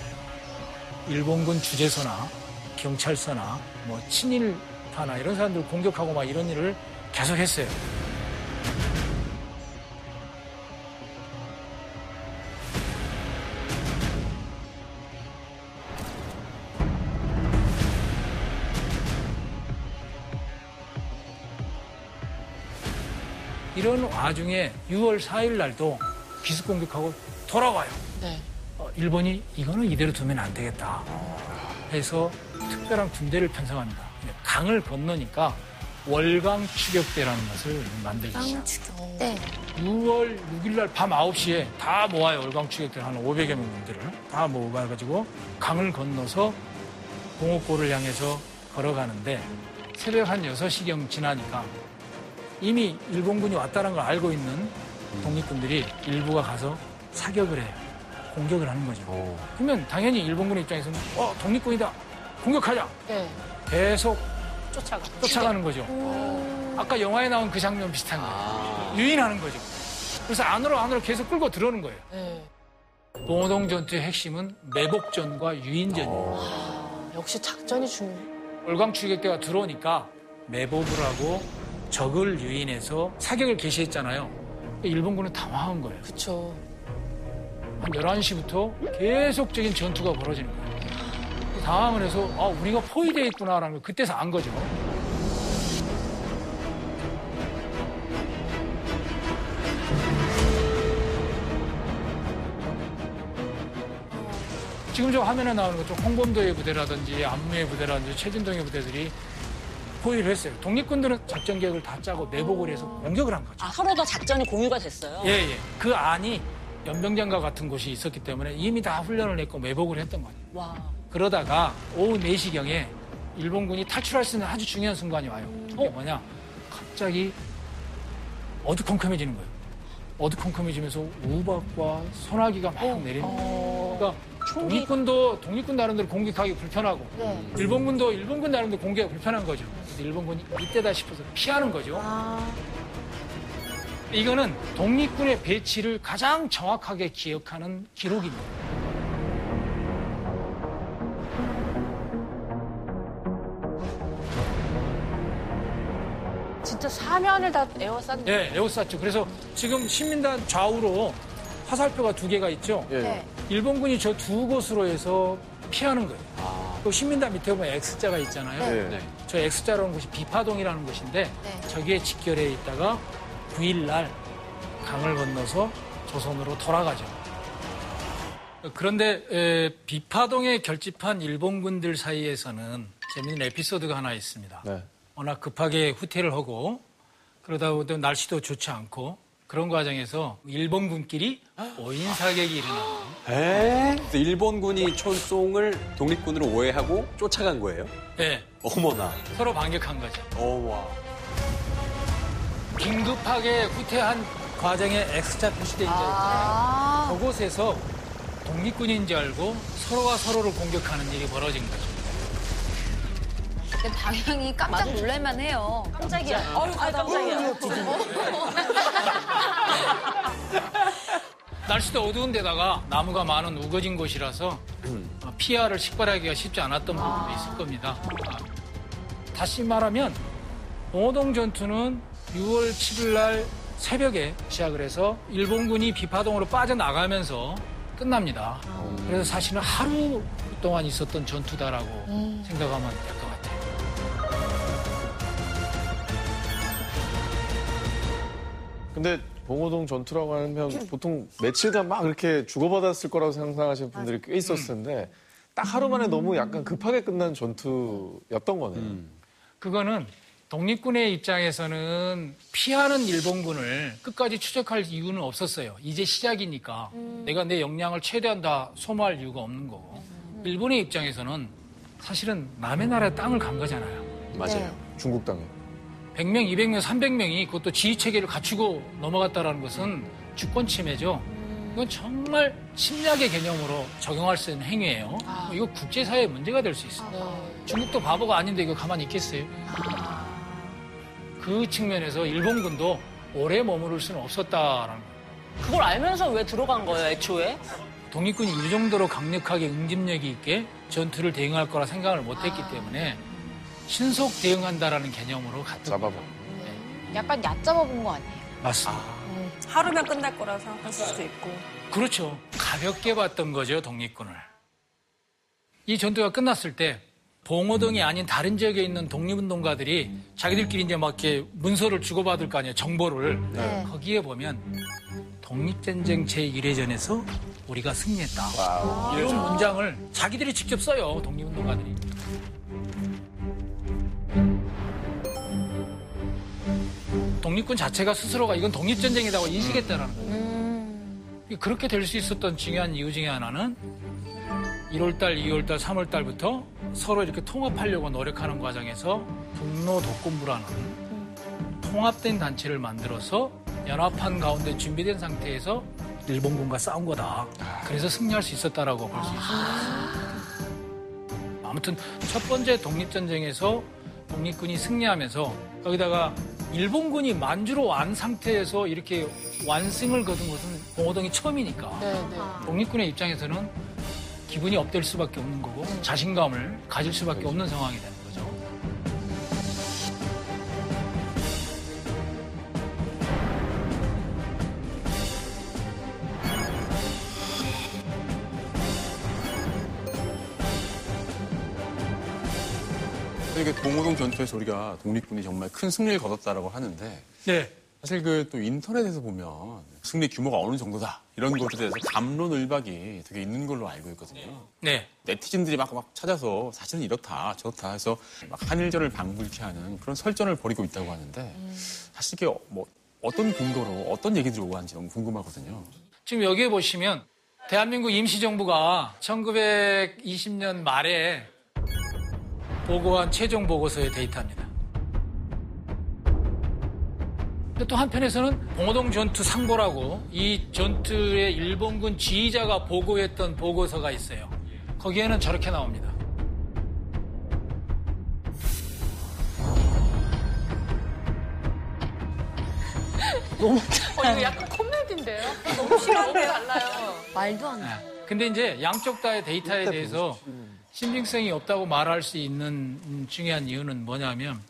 일본군 주재소나 경찰서나 뭐 친일파나 이런 사람들 공격하고 막 이런 일을 계속 했어요. 이런 와중에 6월 4일 날도 기습 공격하고 돌아와요. 네. 어, 일본이 이거는 이대로 두면 안 되겠다 해서 특별한 군대를 편성합니다. 강을 건너니까 월강 추격대라는 것을 만들기 시작합니다. 네. 6월 6일 날 밤 9시에 다 모아요. 월강 추격대 한 500여 명들을 다 모아가지고 강을 건너서 공옥고를 향해서 걸어가는데 새벽 한 6시경 지나니까 이미 일본군이 왔다는 걸 알고 있는 독립군들이 일부가 가서 사격을 해요. 공격을 하는 거죠. 그러면 당연히 일본군 입장에서는 어 독립군이다 공격하자 네. 계속 쫓아가. 쫓아가는 거죠. 아까 영화에 나온 그 장면 비슷한 거예요. 유인하는 거죠. 그래서 안으로 안으로 계속 끌고 들어오는 거예요. 네. 봉오동 전투의 핵심은 매복전과 유인전이에요. 아, 역시 작전이 중요해. 월광 추격대가 들어오니까 매복을 하고 적을 유인해서 사격을 개시했잖아요. 일본군은 당황한 거예요. 그쵸. 한 11시부터 계속적인 전투가 벌어지는 거예요. 당황을 해서 아 우리가 포위되어 있구나라는 걸 그때서 안 거죠. 지금 저 화면에 나오는 것좀 홍범도의 부대라든지 안무의 부대라든지 최진동의 부대들이 포위를 했어요. 독립군들은 작전 계획을 다 짜고 내복을 해서 공격을 한 거죠. 아, 서로 다 작전이 공유가 됐어요. 예, 예. 그 안이 연병장과 같은 곳이 있었기 때문에 이미 다 훈련을 했고 매복을 했던 거예요. 와. 그러다가 오후 4시경에 일본군이 탈출할 수 있는 아주 중요한 순간이 와요. 그게 뭐냐? 갑자기 어두컴컴해지는 거예요. 어두컴컴해지면서 우박과 소나기가 막 내리는 거예요. 그러니까 독립군도 독립군 나름대로 공격하기 불편하고 네. 일본군도 일본군 나름대로 공격이 불편한 거죠. 일본군이 이때다 싶어서 피하는 거죠. 이거는 독립군의 배치를 가장 정확하게 기억하는 기록입니다. 진짜 사면을 다 에워쌌네. 네, 에워쌌죠. 그래서 지금 신민단 좌우로 화살표가 두 개가 있죠. 예. 네. 일본군이 저 두 곳으로 해서 피하는 거예요. 또 신민단 밑에 보면 X자가 있잖아요. 네. 저 X자라는 곳이 비파동이라는 곳인데 네. 저기에 직결해 있다가 9일 날 강을 건너서 조선으로 돌아가죠. 그런데 에, 비파동에 결집한 일본군들 사이에서는 재미있는 에피소드가 하나 있습니다. 네. 워낙 급하게 후퇴를 하고 그러다 보니 날씨도 좋지 않고 그런 과정에서 일본군끼리 오인 사격이 일어나요. 에? 일본군이 총송을 독립군으로 오해하고 쫓아간 거예요? 네, 어머나. 서로 반격한 거죠. 어와. 긴급하게 후퇴한 과정에 X자 표시된 자 있잖아요. 그곳에서 독립군인지 알고 서로가 서로를 공격하는 일이 벌어진 거죠. 근데 방향이 깜짝 놀랄만 해요. 깜짝이야. 아, 깜짝이야. 날씨도 어두운 데다가 나무가 많은 우거진 곳이라서 어, 피하를 식발하기가 쉽지 않았던 부분도 있을 겁니다. 아, 다시 말하면 봉오동 전투는 6월 7일 날 새벽에 시작을 해서 일본군이 비파동으로 빠져나가면서 끝납니다. 그래서 사실은 하루 동안 있었던 전투다라고 생각하면 될 것 같아요. 근데 봉오동 전투라고 하면 보통 며칠간 막 이렇게 주고받았을 거라고 상상하시는 분들이 꽤 있었을 텐데 딱 하루 만에 너무 약간 급하게 끝난 전투였던 거네요. 그거는 독립군의 입장에서는 피하는 일본군을 끝까지 추적할 이유는 없었어요. 이제 시작이니까 내가 내 역량을 최대한 다 소모할 이유가 없는 거고. 일본의 입장에서는 사실은 남의 나라에 땅을 간 거잖아요. 맞아요. 중국 땅에. 100명, 200명, 300명이 그것도 지휘 체계를 갖추고 넘어갔다라는 것은 주권 침해죠. 이건 정말 침략의 개념으로 적용할 수 있는 행위예요. 이거 국제사회의 문제가 될 수 있어요. 중국도 바보가 아닌데 이거 가만히 있겠어요? 그 측면에서 일본군도 오래 머무를 수는 없었다라는 거예요. 그걸 알면서 왜 들어간 거예요, 애초에? 독립군이 이 정도로 강력하게 응집력이 있게 전투를 대응할 거라 생각을 못했기 때문에 신속 대응한다라는 개념으로 갔던 잡아봐. 거예요. 약간 얕잡아 본 거 아니에요? 맞습니다. 하루면 끝날 거라 생각했을 수도 있고. 그렇죠. 가볍게 봤던 거죠, 독립군을. 이 전투가 끝났을 때 봉오동이 아닌 다른 지역에 있는 독립운동가들이 자기들끼리 이제 막 이렇게 문서를 주고받을 거 아니에요, 정보를. 네. 거기에 보면 독립전쟁 제1회전에서 우리가 승리했다. 이런 문장을 자기들이 직접 써요, 독립운동가들이. 독립군 자체가 스스로가 이건 독립전쟁이라고 인식했다라는 거예요. 그렇게 될 수 있었던 중요한 이유 중에 하나는 1월달, 2월달, 3월달부터 서로 이렇게 통합하려고 노력하는 과정에서 북로 독군부라는 통합된 단체를 만들어서 연합한 가운데 준비된 상태에서 일본군과 싸운 거다. 그래서 승리할 수 있었다라고 볼 수 있습니다. 아무튼 첫 번째 독립전쟁에서 독립군이 승리하면서 여기다가 일본군이 만주로 완 상태에서 이렇게 완승을 거둔 것은 봉호동이 처음이니까 네, 네. 독립군의 입장에서는 기분이 업될 수밖에 없는 거고 자신감을 가질 수밖에 없는 상황이 되는 거죠. 이게 동호동 전투에서 우리가 독립군이 정말 큰 승리를 거뒀다라고 하는데 네. 사실 그 또 인터넷에서 보면 승리 규모가 어느 정도다 이런 것들에 대해서 감론을박이 되게 있는 걸로 알고 있거든요. 네. 네티즌들이 막, 막 찾아서 사실은 이렇다 저렇다 해서 막 한일전을 방불케 하는 그런 설전을 벌이고 있다고 하는데 사실 이게 뭐 어떤 근거로 어떤 얘기들이 오고 하는지 너무 궁금하거든요. 지금 여기에 보시면 대한민국 임시정부가 1920년 말에 보고한 최종 보고서의 데이터입니다. 또 한편에서는 봉호동 전투 상보라고 이 전투의 일본군 지휘자가 보고했던 보고서가 있어요. 거기에는 저렇게 나옵니다. 어, 이거 약간 코미디인데요? 너무 심한데요? 달라요. 말도 안 돼. 네. 근데 이제 양쪽 다의 데이터에 대해서 신빙성이 없다고 말할 수 있는 음, 중요한 이유는 뭐냐면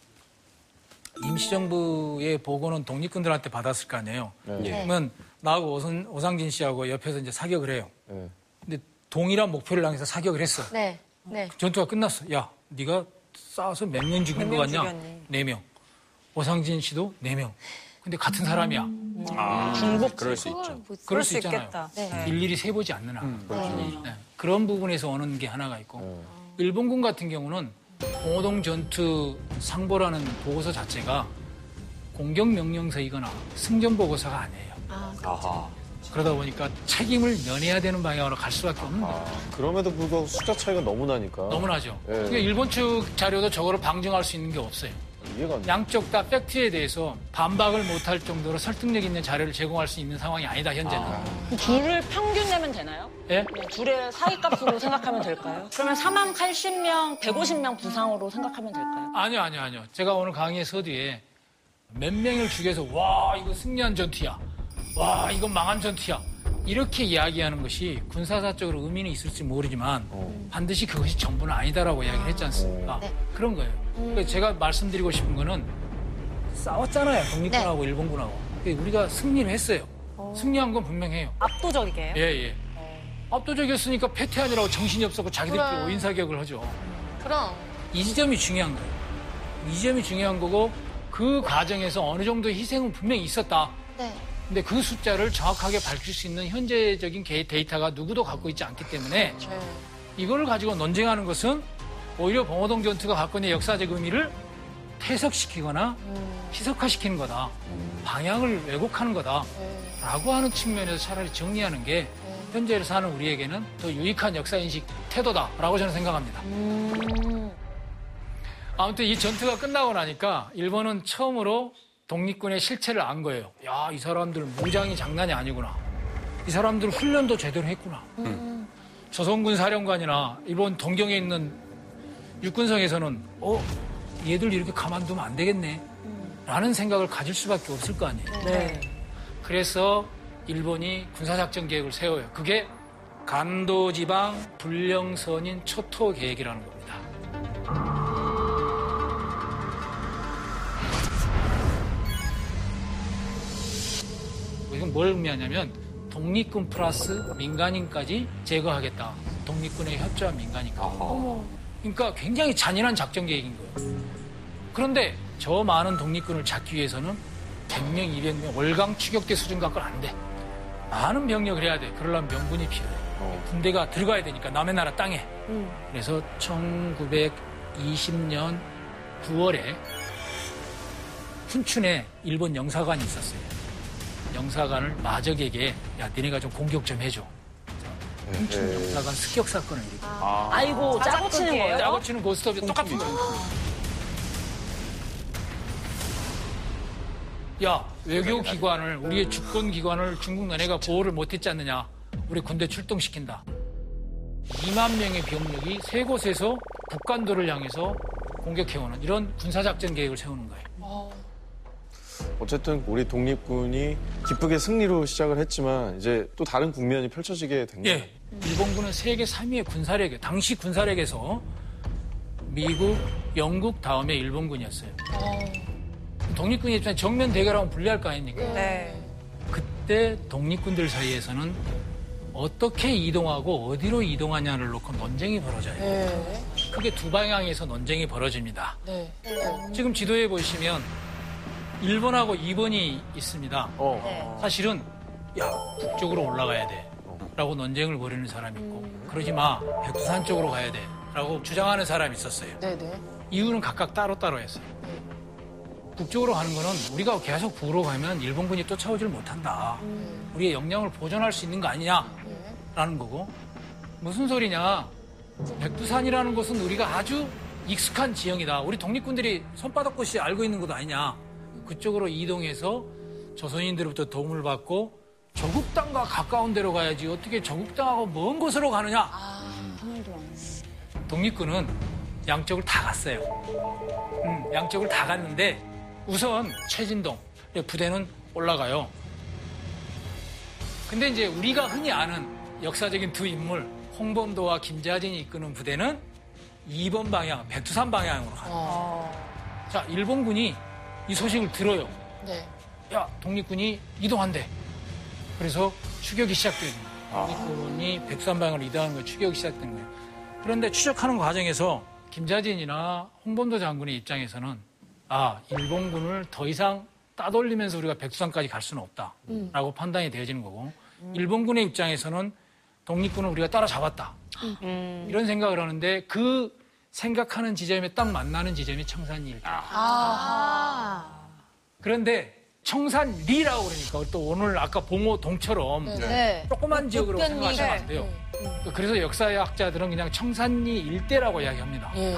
임시정부의 보고는 독립군들한테 받았을 거 아니에요. 네. 그러면 나하고 오선, 오상진 씨하고 옆에서 이제 사격을 해요. 네. 근데 동일한 목표를 향해서 사격을 했어. 네, 네. 전투가 끝났어. 야, 네가 싸워서 몇 명 죽인 거 같냐? 네 명. 오상진 씨도 네 명. 근데 같은 사람이야. 아, 중복 그럴 수 있죠. 그럴 수 있잖아요. 네. 일일이 세보지 않는 한. 음, 그렇죠. 네. 그런 부분에서 오는 게 하나가 있고 일본군 같은 경우는 봉호동 전투 상보라는 보고서 자체가 공격 명령서이거나 승전 보고서가 아니에요. 아하. 그러다 보니까 책임을 면해야 되는 방향으로 갈 수밖에 없는 거예요. 아, 그럼에도 불구하고 숫자 차이가 너무 나니까. 너무나죠. 예. 그러니까 일본 측 자료도 저거를 방증할 수 있는 게 없어요. 이해가 안 돼. 양쪽 다 팩트에 대해서 반박을 못할 정도로 설득력 있는 자료를 제공할 수 있는 상황이 아니다 현재는. 둘을 평균 내면 되나요? 예? 네, 둘의 사이값으로 생각하면 될까요? 그러면 사망 80명, 150명 부상으로 생각하면 될까요? 아니요, 아니요, 아니요. 제가 오늘 강의 서두에 몇 명을 죽여서 와 이거 승리한 전투야, 와 이건 망한 전투야 이렇게 이야기하는 것이 군사사적으로 의미는 있을지 모르지만 반드시 그것이 전부는 아니다라고 이야기를 했지 않습니까? 네. 그런 거예요. 그러니까 제가 말씀드리고 싶은 거는 싸웠잖아요, 독립군하고 일본군하고. 근데 우리가 승리를 했어요. 승리한 건 분명해요. 압도적이게요? 예, 예. 압도적이었으니까 패퇴하느라고 정신이 없었고 자기들끼리. 오인사격을 하죠. 그럼. 이 지점이 중요한 거예요. 이 지점이 중요한 거고 그 과정에서 어느 정도의 희생은 분명히 있었다. 네. 근데 그 숫자를 정확하게 밝힐 수 있는 현재적인 개- 데이터가 누구도 갖고 있지 않기 때문에 네. 이걸 가지고 논쟁하는 것은 오히려 봉호동 전투가 갖고 있는 역사적 의미를 퇴색시키거나 희석화시키는 거다. 방향을 왜곡하는 거다. 라고 하는 측면에서 차라리 정리하는 게 현재를 사는 우리에게는 더 유익한 역사인식 태도다라고 저는 생각합니다. 아무튼 이 전투가 끝나고 나니까 일본은 처음으로 독립군의 실체를 안 거예요. 야, 이 사람들 무장이 장난이 아니구나. 이 사람들 훈련도 제대로 했구나. 조선군 사령관이나 일본 동경에 있는 육군성에서는 어, 얘들 이렇게 가만두면 안 되겠네. 라는 생각을 가질 수밖에 없을 거 아니에요. 네. 그래서 일본이 군사작전 계획을 세워요. 그게 간도지방 불령선인 초토 계획이라는 겁니다. 이건 뭘 의미하냐면 독립군 플러스 민간인까지 제거하겠다. 독립군의 협조한 민간인까지. 그러니까 굉장히 잔인한 작전 계획인 거예요. 그런데 저 많은 독립군을 잡기 위해서는 100명, 200명, 월강 추격대 수준 갖고는 안 돼. 많은 병력을 해야 돼. 그러려면 명분이 필요해. 군대가 들어가야 되니까 남의 나라 땅에. 그래서 1920년 9월에 훈춘에 일본 영사관이 있었어요. 영사관을 마적에게 야 니네가 좀 공격 좀 해줘. 훈춘 영사관 습격 사건을 일으켜. 아이고, 짜고 치는 거예요? 짜고 치는 고스톱이 똑같은 거예요. 야 외교 기관을 우리의 주권 기관을 중국 너네가 보호를 못했지 않느냐? 우리 군대 출동시킨다. 2만 명의 병력이 세 곳에서 북간도를 향해서 공격해오는 이런 군사작전 계획을 세우는 거예요. 어쨌든 우리 독립군이 기쁘게 승리로 시작을 했지만 이제 또 다른 국면이 펼쳐지게 된 거예요. 예. 일본군은 세계 3위의 군사력에 당시 군사력에서 미국, 영국 다음에 일본군이었어요. 독립군이 입장에 정면 대결하면 불리할 거 아닙니까? 네. 그때 독립군들 사이에서는 어떻게 이동하고 어디로 이동하냐를 놓고 논쟁이 벌어져요. 네. 크게 두 방향에서 논쟁이 벌어집니다. 네. 지금 지도에 보시면 1번하고 2번이 있습니다. 어. 사실은 야 북쪽으로 올라가야 돼 라고 논쟁을 벌이는 사람이 있고 그러지 마 백두산 쪽으로 가야 돼 라고 주장하는 사람이 있었어요. 네네. 이유는 각각 따로따로 했어요. 북쪽으로 가는 거는 우리가 계속 북으로 가면 일본군이 쫓아오질 못한다. 우리의 역량을 보존할 수 있는 거 아니냐라는 거고 무슨 소리냐 백두산이라는 곳은 우리가 아주 익숙한 지형이다. 우리 독립군들이 손바닥것이 알고 있는 곳 아니냐. 그쪽으로 이동해서 조선인들로부터 도움을 받고 조국 땅과 가까운 데로 가야지 어떻게 조국 땅하고 먼 곳으로 가느냐. 독립군은 양쪽을 다 갔어요. 음, 양쪽을 다 갔는데 우선 최진동 부대는 올라가요. 근데 이제 우리가 흔히 아는 역사적인 두 인물 홍범도와 김자진이 이끄는 부대는 2번 방향, 백두산 방향으로 가요. 자, 일본군이 이 소식을 들어요. 네. 야, 독립군이 이동한대. 그래서 추격이 시작된 거예요. 독립군이 백두산 방향으로 이동하는 거예요. 추격이 시작된 거예요. 그런데 추적하는 과정에서 김자진이나 홍범도 장군의 입장에서는 아, 일본군을 더 이상 따돌리면서 우리가 백두산까지 갈 수는 없다라고 판단이 되어지는 거고 일본군의 입장에서는 독립군을 우리가 따라잡았다. 이런 생각을 하는데 그 생각하는 지점에 딱 만나는 지점이 청산리 일대. 그런데 청산리라고 그러니까 또 오늘 아까 봉호 동처럼 네. 조그만 지역으로. 생각하시면 안 돼요. 그래서 역사학자들은 그냥 청산리 일대라고 이야기합니다. 예.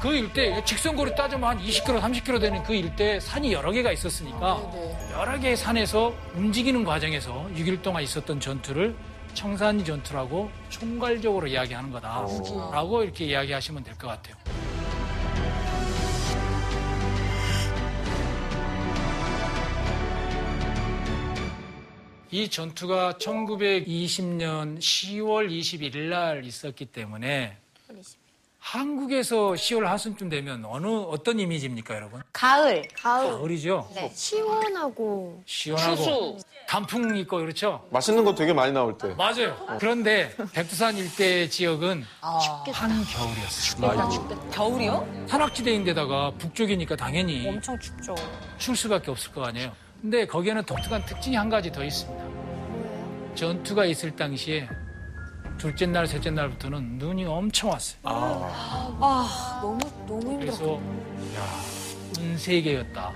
그 일대 직선거리 따지면 한 20km, 30km 되는 그 일대에 산이 여러 개가 있었으니까 네. 여러 개의 산에서 움직이는 과정에서 6일 동안 있었던 전투를 청산리 전투라고 총괄적으로 이야기하는 거다라고 이렇게 이야기하시면 될 것 같아요. 이 전투가 1920년 10월 21일 날 있었기 때문에 한국에서 10월 하순쯤 되면 어느 어떤 이미지입니까, 여러분? 가을. 가을. 가을이죠. 네. 시원하고. 시원하고 단풍 있고 그렇죠. 맛있는 거 되게 많이 나올 때. 맞아요. 그런데 백두산 일대 지역은 한겨울이었어요. 겨울이요? 산악지대인데다가 북쪽이니까 당연히 엄청 춥죠. 추울 수밖에 없을 거 아니에요. 근데 거기에는 독특한 특징이 한 가지 더 있습니다. 전투가 있을 당시에 둘째 날, 셋째 날부터는 눈이 엄청 왔어요. 아, 너무, 너무 힘들어. 그래서 야, 운세계였다.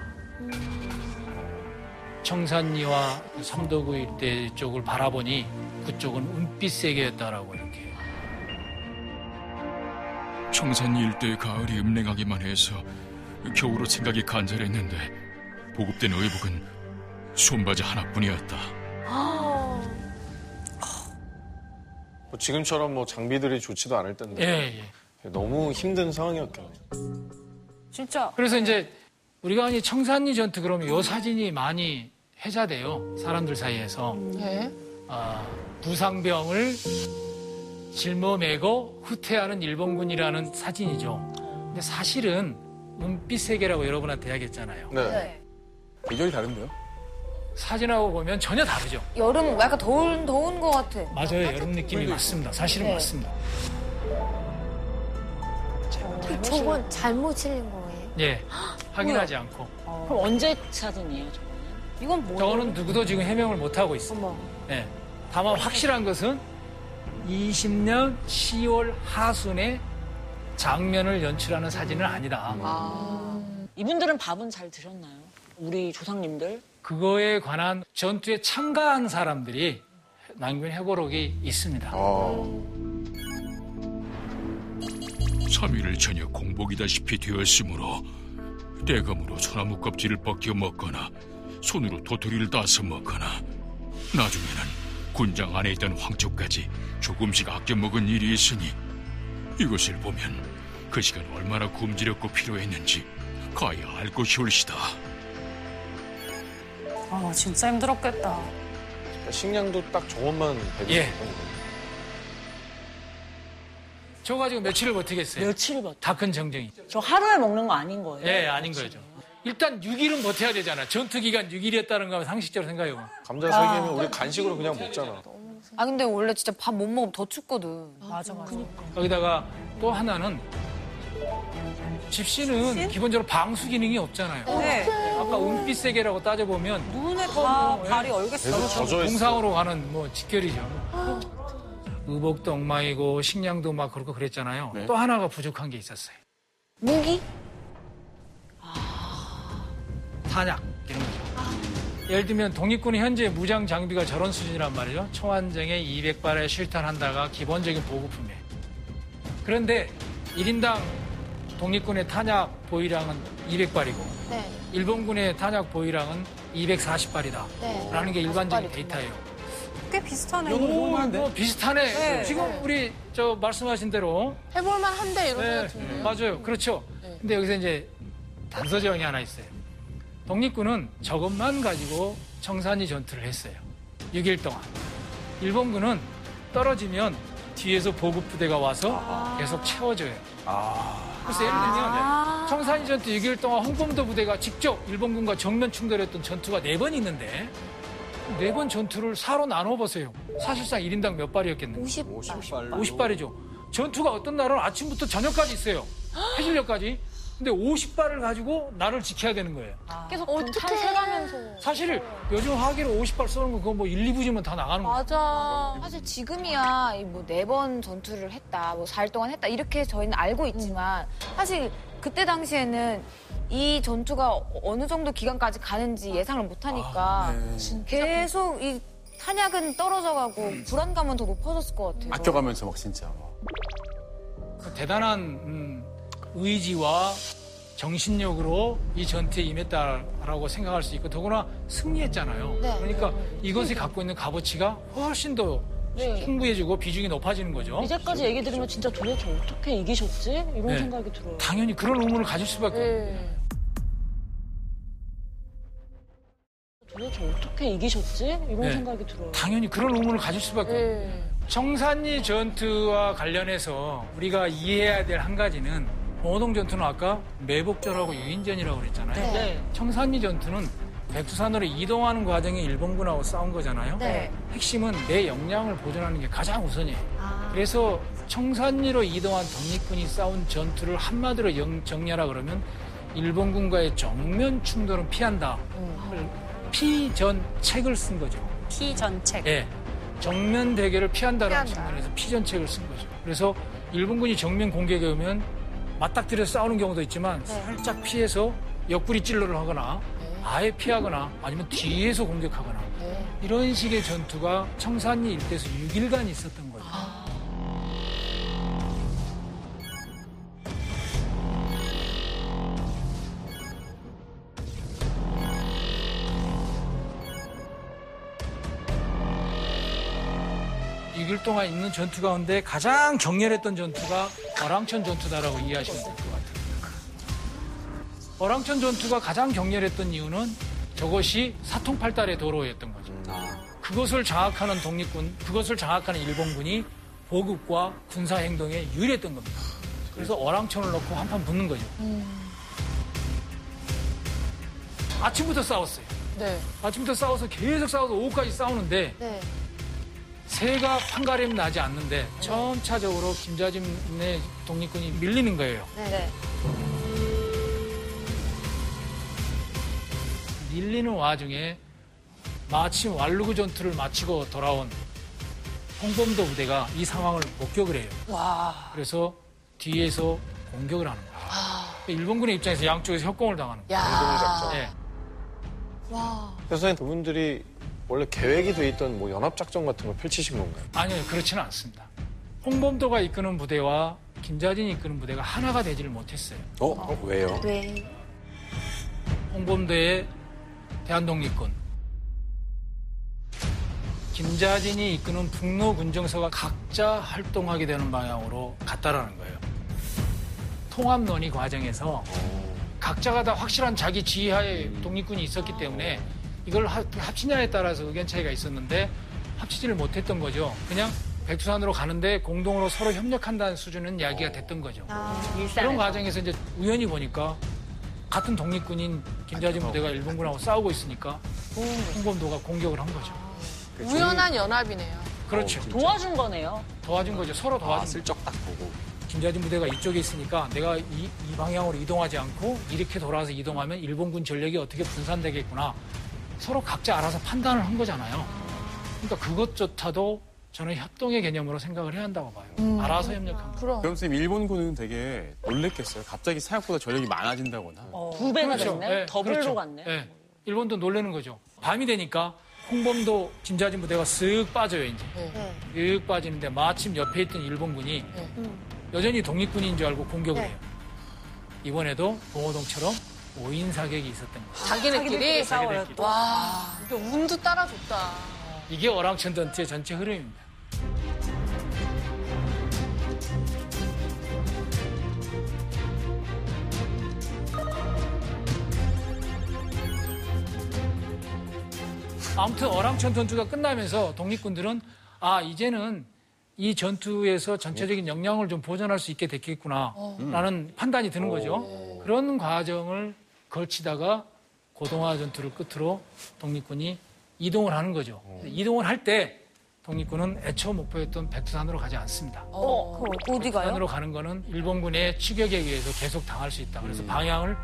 청산리와 삼도구 일대 쪽을 바라보니 그쪽은 은빛 세계였다라고 이렇게. 청산리 일대의 가을이 음랭하기만 해서 겨우로 생각이 간절했는데 보급된 의복은 손바지 하나뿐이었다. 뭐 지금처럼 뭐 장비들이 좋지도 않을 예, 텐데 예. 너무 힘든 상황이었겠네요. 진짜. 그래서 이제 우리가 이 청산리 전투 그러면 요 사진이 많이 회자돼요. 사람들 사이에서. 예. 아, 부상병을 짊어매고 후퇴하는 일본군이라는 사진이죠. 근데 사실은 은빛 세계라고 여러분한테 이야기했잖아요. 네. 비주얼이 다른데요? 사진하고 보면 전혀 다르죠. 여름 약간 더운, 더운 것 같아. 맞아요. 여름 느낌이 맞습니다. 사실은 네. 맞습니다. 저건 잘못 실린 거예요. 예. 확인하지 않고. 그럼 언제 사진이에요, 저거는? 이건 뭐예요? 저거는 누구도 지금 해명을 못 하고 있어요. 어머. 예. 다만 확실한 것은 20년 10월 하순에 장면을 연출하는 사진은 아니다. 이분들은 밥은 잘 드셨나요? 우리 조상님들? 그거에 관한 전투에 참가한 사람들이 남긴 회고록이 있습니다. 아, 3일을 저녁 공복이다시피 되었으므로 떼감으로 소나무 껍질을 벗겨 먹거나 손으로 도토리를 따서 먹거나 나중에는 군장 안에 있던 황초까지 조금씩 아껴 먹은 일이 있으니 이것을 보면 그 시간 얼마나 굶주렸고 필요했는지 가히 알 것이 올시다. 아, 진짜 힘들었겠다. 식량도 딱 저것만 배고 예. 저 가지고 며칠을 버티겠어요. 며칠 버텨. 다 큰 정정이. 저 하루에 먹는 거 아닌 거예요? 예, 아닌 거죠. 일단 6일은 버텨야 되잖아. 전투 기간 6일이었다는 거 상식적으로 생각해요. 감자 세 개면 우리 간식으로 그냥 먹잖아. 아 근데 원래 진짜 밥 못 먹으면 더 춥거든. 맞아, 맞아. 거기다가 또 하나는 집시는 기본적으로 방수 기능이 없잖아요. 네. 아까 은빛 세계라고 따져보면 눈에 다 발이 얼겠어. 계속 젖어 있어. 동상으로 가는 뭐 직결이죠. 의복도 엉망이고 식량도 막 그렇고 그랬잖아요. 네. 또 하나가 부족한 게 있었어요. 무기? 탄약 이런 거죠. 예를 들면 독립군이 현재 무장 장비가 저런 수준이란 말이죠. 총안정에 200발의 실탄 한 다가 기본적인 보급품이에요. 그런데 1인당 독립군의 탄약 보유량은 200발이고 네. 일본군의 탄약 보유량은 240발이다라는 게 일반적인 데이터예요. 꽤 비슷하네요. 뭐 비슷하네. 네. 지금 네. 우리 저 말씀하신 대로 해볼만 한데 이런 네. 생각 맞아요. 그렇죠. 네. 근데 여기서 이제 단서 조항이 하나 있어요. 독립군은 저것만 가지고 청산리 전투를 했어요. 6일 동안. 일본군은 떨어지면 뒤에서 보급부대가 와서 아. 계속 채워줘요. 아. 그 19세는요. 아 네. 청산이 전투 6일 동안 홍범도 부대가 직접 일본군과 정면 충돌했던 전투가 4번 있는데 4번 전투를 사로 나눠보세요. 사실상 1인당 몇 발이었겠는가. 50발. 50발이죠. 전투가 어떤 날은 아침부터 저녁까지 있어요. 해질녘까지. 근데 50발을 가지고 나를 지켜야 되는 거예요. 계속 어떻게 세가면서. 사실 요즘 화기로 50발 쏘는 거 그거 뭐 1, 2부지면 다 나가는 거예요. 맞아. 사실 지금이야 뭐 네 번 전투를 했다, 뭐 4일 동안 했다 이렇게 저희는 알고 있지만 사실 그때 당시에는 이 전투가 어느 정도 기간까지 가는지 예상을 못 하니까 계속 이 탄약은 떨어져가고 불안감은 더 높아졌을 것 같아요. 아껴가면서 막 진짜. 그 대단한 음, 의지와 정신력으로 이 전투에 임했다라고 생각할 수 있고 더구나 승리했잖아요. 네. 그러니까 이것이 갖고 있는 값어치가 훨씬 더 풍부해지고 비중이 높아지는 거죠. 이제까지 얘기 들으면 진짜 도대체 어떻게 이기셨지? 이런 네. 생각이 들어요. 당연히 그런 의문을 가질 수밖에 없어요. 네. 도대체 어떻게 이기셨지? 이런 네. 생각이 들어요. 당연히 그런 의문을 가질 수밖에 없어요. 네. 청산리 전투와 관련해서 우리가 이해해야 될 한 가지는 봉오동 전투는 아까 매복전하고 유인전이라고 그랬잖아요. 네. 청산리 전투는 백두산으로 이동하는 과정에 일본군하고 싸운 거잖아요. 네. 핵심은 내 역량을 보존하는 게 가장 우선이에요. 그래서 청산리로 이동한 독립군이 싸운 전투를 한마디로 영- 정리하라 그러면 일본군과의 정면 충돌은 피한다. 피전책을 쓴 거죠. 피전책. 예. 정면 대결을 피한다는 피한다. 측면에서 피전책을 쓴 거죠. 그래서 일본군이 정면 공격에 오면 맞닥뜨려서 싸우는 경우도 있지만 살짝 피해서 옆구리 찔러를 하거나 아예 피하거나 아니면 뒤에서 공격하거나 이런 식의 전투가 청산리 일대에서 6일간 있었던 동안 있는 전투 가운데 가장 격렬했던 전투가 어랑천 전투다라고 이해하시면 될 것 같아요. 어랑천 전투가 가장 격렬했던 이유는 저것이 사통팔달의 도로였던 거죠. 그것을 장악하는 독립군, 그것을 장악하는 일본군이 보급과 군사 행동에 유리했던 겁니다. 그래서 어랑천을 넣고 한판 붙는 거죠. 아침부터 싸웠어요. 네. 아침부터 싸워서 계속 싸워서 오후까지 싸우는데 네. 새가 판가름 나지 않는데 점차적으로 김자진의 독립군이 밀리는 거예요. 네. 밀리는 와중에 마침 완루구 전투를 마치고 돌아온 홍범도 부대가 이 상황을 목격을 해요. 그래서 뒤에서 공격을 하는 거예요. 일본군의 입장에서 양쪽에서 협공을 당하는 거예요. 야. 예. 그래서 선생님 그분들이 원래 계획이 돼 있던 뭐 연합작전 같은 걸 펼치신 건가요? 아니요, 그렇지는 않습니다. 홍범도가 이끄는 부대와 김자진이 이끄는 부대가 하나가 되지를 못했어요. 어? 어, 왜요? 왜? 홍범도의 대한독립군, 김자진이 이끄는 북로 군정서가 각자 활동하게 되는 방향으로 갔다라는 거예요. 통합 논의 과정에서 각자가 다 확실한 자기 지휘하에 독립군이 있었기 때문에 이걸 하- 합치냐에 따라서 의견 차이가 있었는데 합치지를 못했던 거죠. 그냥 백두산으로 가는데 공동으로 서로 협력한다는 수준은 이야기가 됐던 거죠. 그런 과정에서 이제 우연히 보니까 같은 독립군인 김자진 부대가 일본군하고 싸우고 있으니까 홍범도가 공격을 한 거죠. 우연한 연합이네요. 그렇죠. 도와준 거네요. 도와준 거죠. 서로 아, 도와준 거죠. 슬쩍 딱 보고. 김좌진 부대가 이쪽에 있으니까 내가 이, 이 방향으로 이동하지 않고 이렇게 돌아서 이동하면 일본군 전력이 어떻게 분산되겠구나. 서로 각자 알아서 판단을 한 거잖아요. 그러니까 그것조차도 저는 협동의 개념으로 생각을 해야 한다고 봐요. 알아서 협력한 거. 그럼. 그럼 선생님 일본군은 되게 놀랬겠어요. 갑자기 생각보다 전력이 많아진다거나. 두 배나 그렇죠. 됐네. 예, 더블로 그렇죠. 갔네. 예. 일본도 놀라는 거죠. 밤이 되니까 홍범도 김좌진 부대가 쓱 빠져요, 이제. 네. 쓱 빠지는데 마침 옆에 있던 일본군이 네. 여전히 독립군인 줄 알고 공격을 네. 해요. 이번에도 봉호동처럼 5인 사격이 있었던 거예요. 자기네끼리 싸워요. 자기네끼리. 와, 이게 운도 따라줬다. 이게 어랑천 전투의 전체 흐름입니다. 아무튼 어랑천 전투가 끝나면서 독립군들은 아 이제는 이 전투에서 전체적인 역량을 좀 보존할 수 있게 됐겠구나라는 판단이 드는 거죠. 그런 과정을 걸치다가 고동화 전투를 끝으로 독립군이 이동을 하는 거죠. 이동을 할 때 독립군은 애초 목표였던 백두산으로 가지 않습니다. 어, 그럼 어디 가요? 백두산으로 가는 거는 일본군의 추격에 의해서 계속 당할 수 있다. 그래서 방향을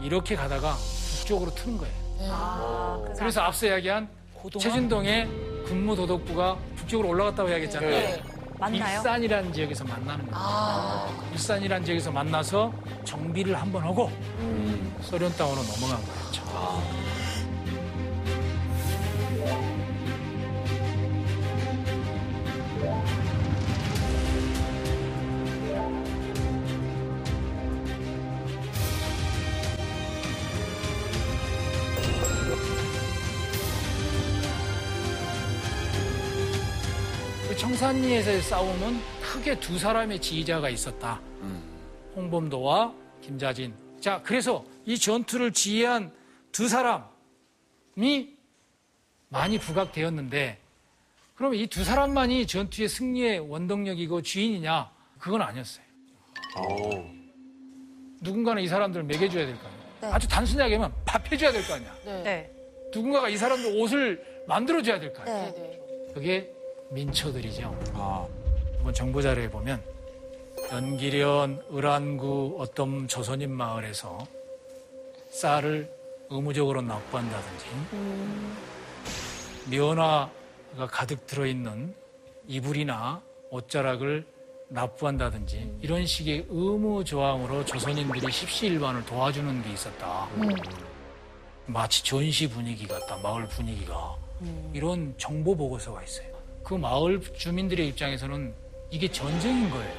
이렇게 가다가 북쪽으로 트는 거예요. 아, 그래서 앞서 이야기한 최진동의 군무도덕부가 북쪽으로 올라갔다고 이야기했잖아요. 네. 맞나요? 일산이라는 지역에서 만나는 거예요. 일산이라는 지역에서 만나서 정비를 한번 하고 소련 땅으로 넘어간 거였죠. 그 청산리에서의 싸움은 크게 두 사람의 지휘자가 있었다. 홍범도와 김자진. 자, 그래서 이 전투를 지휘한 두 사람이 많이 부각되었는데, 그럼 이 두 사람만이 전투의 승리의 원동력이고 주인이냐? 그건 아니었어요. 누군가는 이 사람들을 먹여줘야 될 거 아니야. 아주 단순하게 하면 밥 해줘야 될 거 아니야. 네. 누군가가 이 사람들 옷을 만들어줘야 될 거 아니야. 네. 그게 민초들이죠. 아, 이번 정보 자료에 보면 연기련 을안구 어떤 조선인 마을에서 쌀을 의무적으로 납부한다든지 면화가 가득 들어있는 이불이나 옷자락을 납부한다든지 이런 식의 의무 조항으로 조선인들이 십시일반을 도와주는 게 있었다. 마치 전시 분위기 같다, 마을 분위기가. 이런 정보 보고서가 있어요. 그 마을 주민들의 입장에서는 이게 전쟁인 거예요.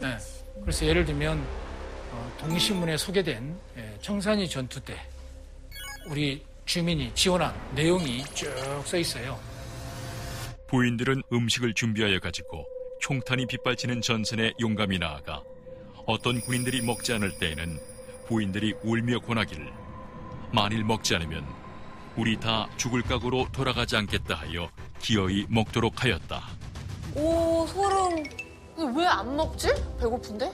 네. 그래서 예를 들면 어, 동신문에 소개된 예, 청산리 전투 때 우리 주민이 지원한 내용이 쭉 써 있어요. 부인들은 음식을 준비하여 가지고 총탄이 빗발치는 전선에 용감히 나아가 어떤 군인들이 먹지 않을 때에는 부인들이 울며 권하기를 만일 먹지 않으면 우리 다 죽을 각오로 돌아가지 않겠다 하여 기어이 먹도록 하였다. 오, 소름. 왜 안 먹지? 배고픈데?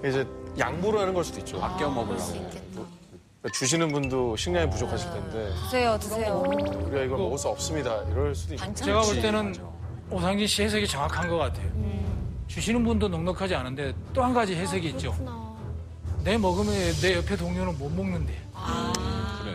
이제 양보를 하는 걸 수도 있죠. 아껴 먹으려고. 수 있겠다. 그러니까 주시는 분도 식량이 부족하실 텐데 드세요, 드세요. 우리가 이걸 먹을 수 없습니다. 이럴 수도 있죠. 제가 볼 때는 오상진 씨 해석이 정확한 것 같아요. 주시는 분도 넉넉하지 않은데 또 한 가지 해석이 있죠. 내 먹으면 내 옆에 동료는 못 먹는데. 그래.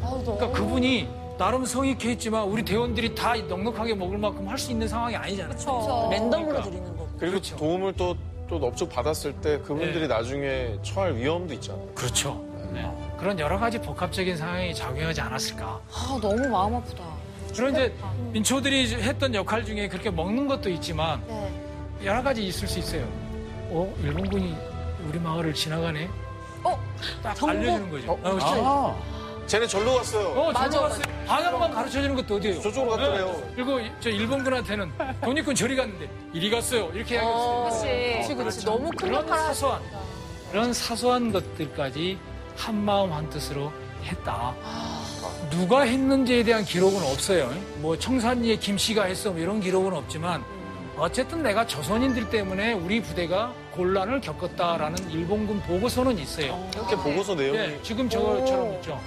그러니까 그분이 나름 성의케 했지만 우리 대원들이 다 넉넉하게 먹을 만큼 할 수 있는 상황이 아니잖아요. 그렇죠. 랜덤으로 그러니까. 드리는 거고. 그리고 그렇죠. 도움을 또, 또 넙죽 받았을 때 그분들이 네. 나중에 처할 위험도 있잖아요. 그렇죠. 네. 그런 여러 가지 복합적인 상황이 작용하지 않았을까. 아, 너무 마음 아프다. 그런 이제 민초들이 했던 역할 중에 그렇게 먹는 것도 있지만 네. 여러 가지 있을 수 있어요. 어, 일본군이 우리 마을을 지나가네? 어? 딱 정보? 알려주는 거죠. 어, 아, 쟤네 절로 갔어요. 어, 저로 갔어요. 방향만 가르쳐 주는 것도 어디예요? 저쪽으로 갔더래요. 네. 그리고 저 일본군한테는 독립군 저리 갔는데 이리 갔어요. 이렇게 이야기했어요. 그렇지, 그렇지. 너무 큰 그런 역할을 사소한 그런 사소한 것들까지 한 마음 한 뜻으로 했다. 누가 했는지에 대한 기록은 없어요. 뭐 청산리에 김 씨가 했어 뭐 이런 기록은 없지만 어쨌든 내가 조선인들 때문에 우리 부대가 곤란을 겪었다라는 일본군 보고서는 있어요. 이렇게 보고서 내용이 네, 지금 저처럼 있죠.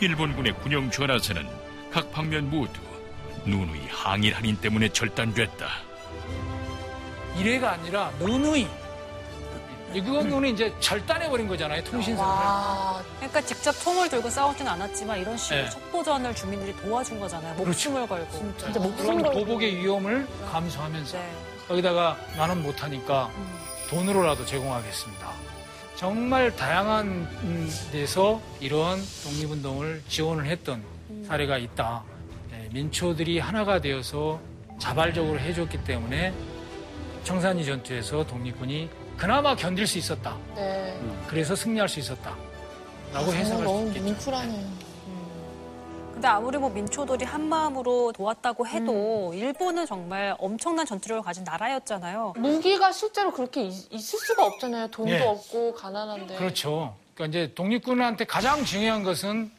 일본군의 군용 전하선은 각 방면 모두 누누이 항일 한인 때문에 절단됐다. 이래가 아니라 누누이 이그건군이 이제 절단해버린 거잖아요 통신선을. 와, 그러니까 직접 총을 들고 싸우진 않았지만 이런 식으로 네. 첩보전을 주민들이 도와준 거잖아요. 목숨을 걸고. 진짜 목숨 걸고. 보복의 위험을 감수하면서 네. 거기다가 나는 못하니까 음. 돈으로라도 제공하겠습니다. 정말 다양한 음, 데서 이러한 독립운동을 지원을 했던 음. 사례가 있다. 네, 민초들이 하나가 되어서 자발적으로 해줬기 때문에 청산리 전투에서 독립군이 그나마 견딜 수 있었다. 네. 그래서 승리할 수 있었다. 라고 아, 해석할 수 있겠죠. 뭉클하네요. 근데 아무리 뭐 민초들이 한 마음으로 도왔다고 해도 일본은 정말 엄청난 전투력을 가진 나라였잖아요. 무기가 실제로 그렇게 있, 을 수가 없잖아요. 돈도 네. 없고 가난한데. 그렇죠. 그러니까 이제 독립군한테 가장 중요한 것은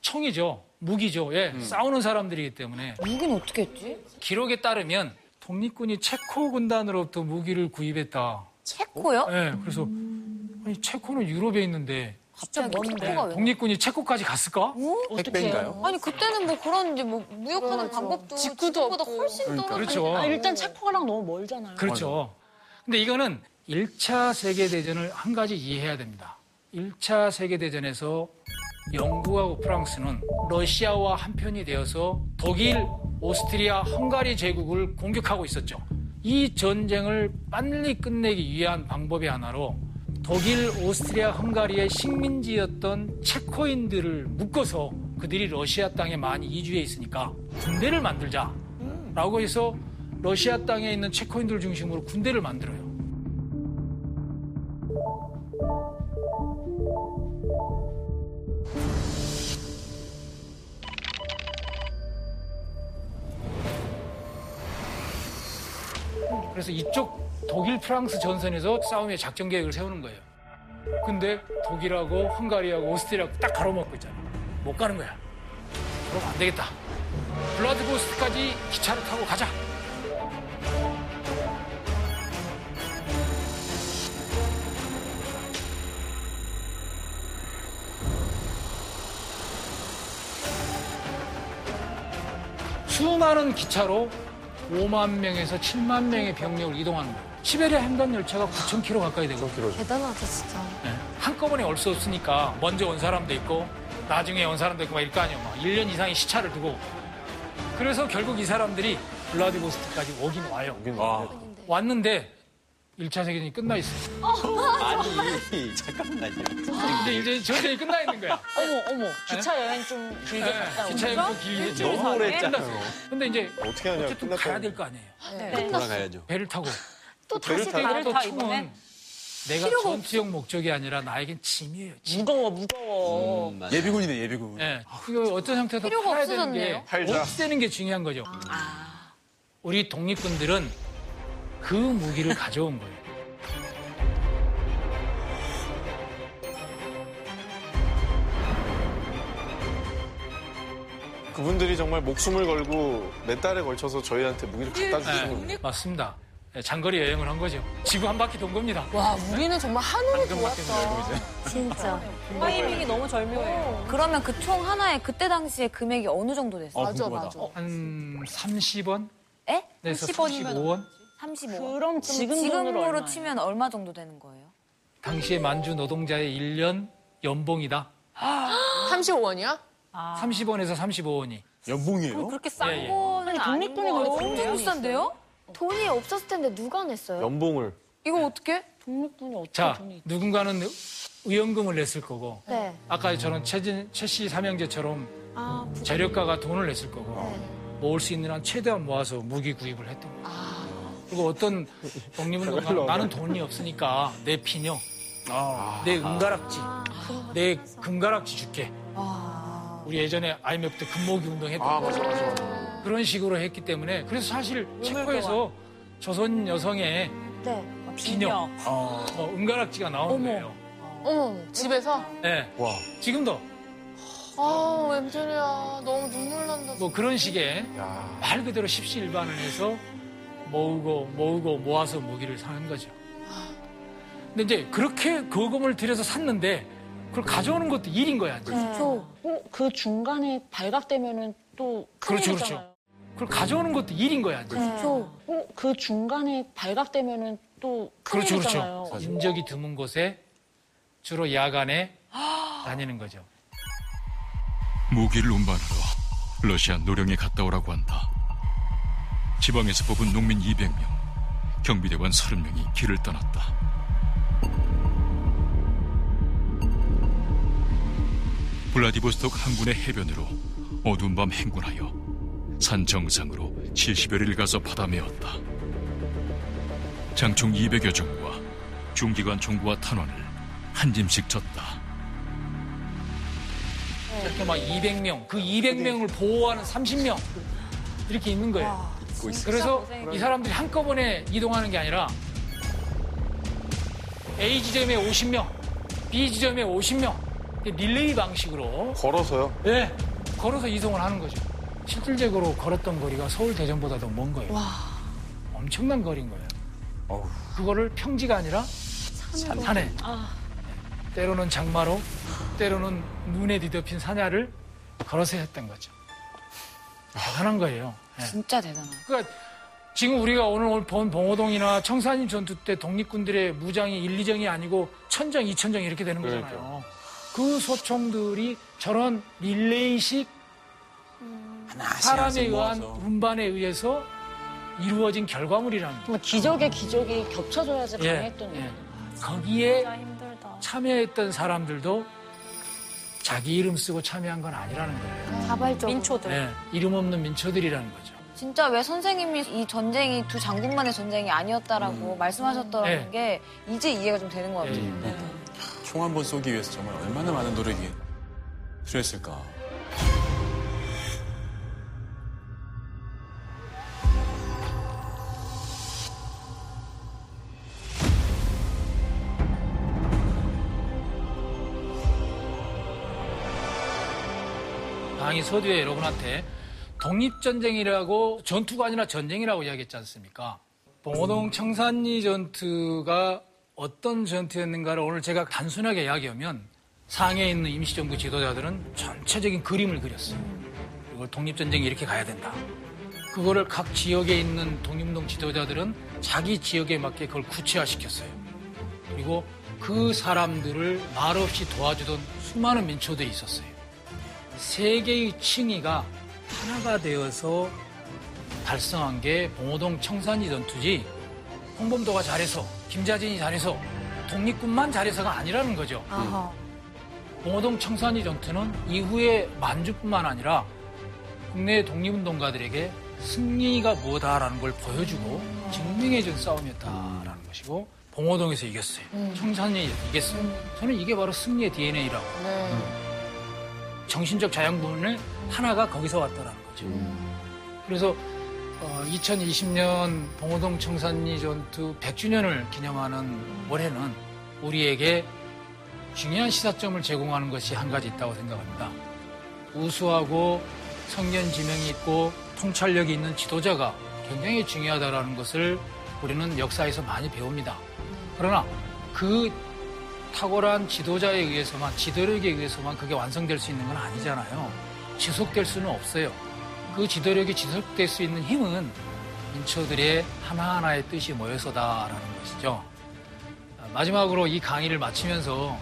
총이죠. 무기죠. 예, 싸우는 사람들이기 때문에. 무기는 어떻게 했지? 기록에 따르면 독립군이 체코 군단으로부터 무기를 구입했다. 체코요? 예, 그래서 아니 체코는 유럽에 있는데 갑자기. 체코가 왜? 독립군이 체코까지 갔을까? 택배인가요? 아니 그때는 뭐 그런 이제 뭐 무역하는 그렇죠. 방법도 직구도 지금보다 없고. 훨씬 그러니까. 그렇죠. 아, 일단 체코랑 너무 멀잖아요. 그렇죠. 근데 이거는 1차 세계대전을 한 가지 이해해야 됩니다. 1차 세계대전에서 영국하고 프랑스는 러시아와 한편이 되어서 독일, 오스트리아, 헝가리 제국을 공격하고 있었죠. 이 전쟁을 빨리 끝내기 위한 방법의 하나로 독일, 오스트리아, 헝가리의 식민지였던 체코인들을 묶어서 그들이 러시아 땅에 많이 이주해 있으니까 군대를 만들자. 라고 해서 러시아 땅에 있는 체코인들 중심으로 군대를 만들어요. 그래서 이쪽 독일, 프랑스 전선에서 싸움의 작전 계획을 세우는 거예요. 근데 독일하고 헝가리하고 오스트리아하고 딱 가로막고 있잖아요. 못 가는 거야. 그럼 안 되겠다. 블라디보스트까지 기차를 타고 가자. 수많은 기차로 5만 명에서 7만 명의 병력을 이동하는 거예요. 시베리아 횡단 열차가 9,000km 가까이 되고 대단하다 진짜. 네. 한꺼번에 올 수 없으니까 먼저 온 사람도 있고 나중에 온 사람도 있고 막 이럴 거 아니에요. 막 1년 이상의 시차를 두고 그래서 결국 이 사람들이 블라디보스트까지 오긴 와요. 와. 왔는데 1차 세계대전이 끝나 있어요. 아니, 잠깐만요. 근데 이제 전쟁이 끝나 있는 거야. 어머 어머 기차 여행 좀 길게 네, 갔다 기차 여행도 길게 했죠. 너무 오래 했잖아요. 끝났어요. 근데 이제 어떻게 하냐. 어쨌든 끝났다고. 가야 될 거 아니에요. 네. 돌아가야죠. 배를 타고. 또 배를 다시 타고. 배를 또 타, 이번엔? 내가 전투용 목적이 아니라 나에겐 짐이에요. 짐. 무거워 무거워. 음, 맞아요. 예비군이네, 예비군. 예. 이거 어떤 형태도 필요가 팔아야 되는 게 없어졌네요. 팔자. 없애는 게 중요한 거죠. 우리 독립군들은 그 무기를 가져온 거예요. 그분들이 정말 목숨을 걸고 몇 달에 걸쳐서 저희한테 무기를 갖다 주시는 겁니다. 네, 맞습니다. 예, 장거리 여행을 한 거죠. 지구 한 바퀴 돈 겁니다. 와, 우리는 정말 한우를 방금밖에 좋았다. 진짜. 타이밍이 너무 절묘해요. 그러면 그 총 하나에 그때 당시에 금액이 어느 정도 됐어요? 어, 맞아. 맞아. 한 30원? 에? 내서 30원이면 35원? 35. 그럼 그럼 지금 지금으로, 돈으로 얼마예요? 치면 얼마 정도 되는 거예요? 당시에 만주 노동자의 1년 연봉이다. 35원이야? 30원에서 35원이. 연봉이에요? 그렇게 싼 예, 예. 거는 독립군이 거 그렇게 같은데요? 엄청 비싼데요? 돈이 없었을 텐데 누가 냈어요? 연봉을. 이거 어떻게? 독립군이 어떻게 자, 돈이 누군가는 의원금을 냈을 거고, 네. 아까 최진, 최씨 삼형제처럼 아, 부- 재력가가 돈을 냈을 거고, 네. 모을 수 있는 한 최대한 모아서 무기 구입을 했던 거예요. 아. 그리고 어떤 독립운동가는 나는 돈이 없으니까 내 피녀, 내 은가락지, 내 금가락지 줄게. 우리 예전에 IMF 때 금모기 운동 했던 아, 맞아, 맞아. 그런 식으로 했기 때문에 그래서 사실 체코에서 조선 여성의 네. 비녀, 어, 뭐 은가락지가 나오는. 거예요. 어머, 집에서? 네. 와. 지금도 아, 웬일이야. 너무 눈물 난다. 뭐 그런 식의 야. 말 그대로 십시일반을 해서 모으고 모으고 모아서 무기를 사는 거죠. 근데 이제 그렇게 거금을 들여서 샀는데 그걸 가져오는 것도 일인 거야. 그렇죠. 어, 그 중간에 발각되면은 또 그렇죠, 큰일이잖아요. 그렇죠. 그걸 가져오는 것도 일인 거야. 그렇죠. 어, 그 중간에 발각되면은 또 그렇죠, 큰일이잖아요. 그렇죠. 인적이 드문 곳에 주로 야간에 다니는 거죠. 무기를 운반하러 러시아 노령에 갔다 오라고 한다. 지방에서 뽑은 농민 200명, 경비대관 30명이 길을 떠났다. 블라디보스톡 항군의 해변으로 어두운 밤 행군하여 산 정상으로 70여리를 가서 바다메었다. 장총 200여 정과 중기관 총구와 탄환을 한 짐씩 졌다. 이렇게 막 200명, 그 200명을 보호하는 30명 이렇게 있는 거예요. 그래서 이 사람들이 한꺼번에 이동하는 게 아니라 A 지점에 50명, B 지점에 50명 릴레이 방식으로 걸어서요? 예, 걸어서 이동을 하는 거죠. 실질적으로 걸었던 거리가 서울 대전보다 더 먼 거예요. 엄청난 거리인 거예요. 어우. 그거를 평지가 아니라 산에, 때로는 장마로, 때로는 눈에 뒤덮인 산야를 걸어서 했던 거죠. 대단한 거예요. 예. 진짜 대단하다. 그러니까 지금 우리가 오늘 오늘 본 봉호동이나 청산리 전투 때 독립군들의 무장이 1, 2정이 아니고 천정, 2천정 이렇게 되는 거잖아요. 그 소총들이 저런 릴레이식 하나씩 사람에 의한 모아서. 운반에 의해서 이루어진 결과물이라는 거예요. 정말 기적의 기적이 겹쳐져야지 예, 가능했던 예. 거예요. 거기에. 참여했던 사람들도 자기 이름 쓰고 참여한 건 아니라는 거예요. 자발적으로. 민초들. 예, 이름 없는 민초들이라는 거죠. 진짜 왜 선생님이 이 전쟁이 두 장군만의 전쟁이 아니었다라고 말씀하셨더라는 네. 게 이제 이해가 좀 되는 것 같아요. 예. 네. 총 한 번 쏘기 위해서 정말 얼마나 많은 노력이 필요했을까. 당이 서두에 여러분한테 독립전쟁이라고 전투가 아니라 전쟁이라고 이야기했지 않습니까? 봉오동 청산리 전투가 어떤 전투였는가를 오늘 제가 단순하게 이야기하면 상해에 있는 임시정부 지도자들은 전체적인 그림을 그렸어요. 이걸 독립전쟁이 이렇게 가야 된다. 그거를 각 지역에 있는 독립운동 지도자들은 자기 지역에 맞게 그걸 구체화시켰어요. 그리고 그 사람들을 말없이 도와주던 수많은 민초들이 있었어요. 세 개의 칭의가 하나가 되어서 달성한 게 봉오동 청산리 전투지 홍범도가 잘해서 김자진이 잘해서 독립군만 잘해서가 아니라는 거죠. 아하. 봉오동 청산리 전투는 이후에 만주뿐만 아니라 국내 독립운동가들에게 승리가 뭐다라는 걸 보여주고 증명해준 싸움이었다라는 것이고 봉오동에서 이겼어요. 청산리 이겼어요. 저는 이게 바로 승리의 DNA라고. 네. 정신적 자양분의 하나가 거기서 왔다라는 거죠. 그래서 2020년 봉오동 청산리 전투 100주년을 기념하는 올해는 우리에게 중요한 시사점을 제공하는 것이 한 가지 있다고 생각합니다. 우수하고 성견 지명이 있고 통찰력이 있는 지도자가 굉장히 중요하다는 것을 우리는 역사에서 많이 배웁니다. 그러나 그 탁월한 지도자에 의해서만 지도력에 의해서만 그게 완성될 수 있는 건 아니잖아요. 지속될 수는 없어요. 그 지도력이 지속될 수 있는 힘은 인초들의 하나하나의 뜻이 모여서다라는 것이죠. 아, 마지막으로 이 강의를 마치면서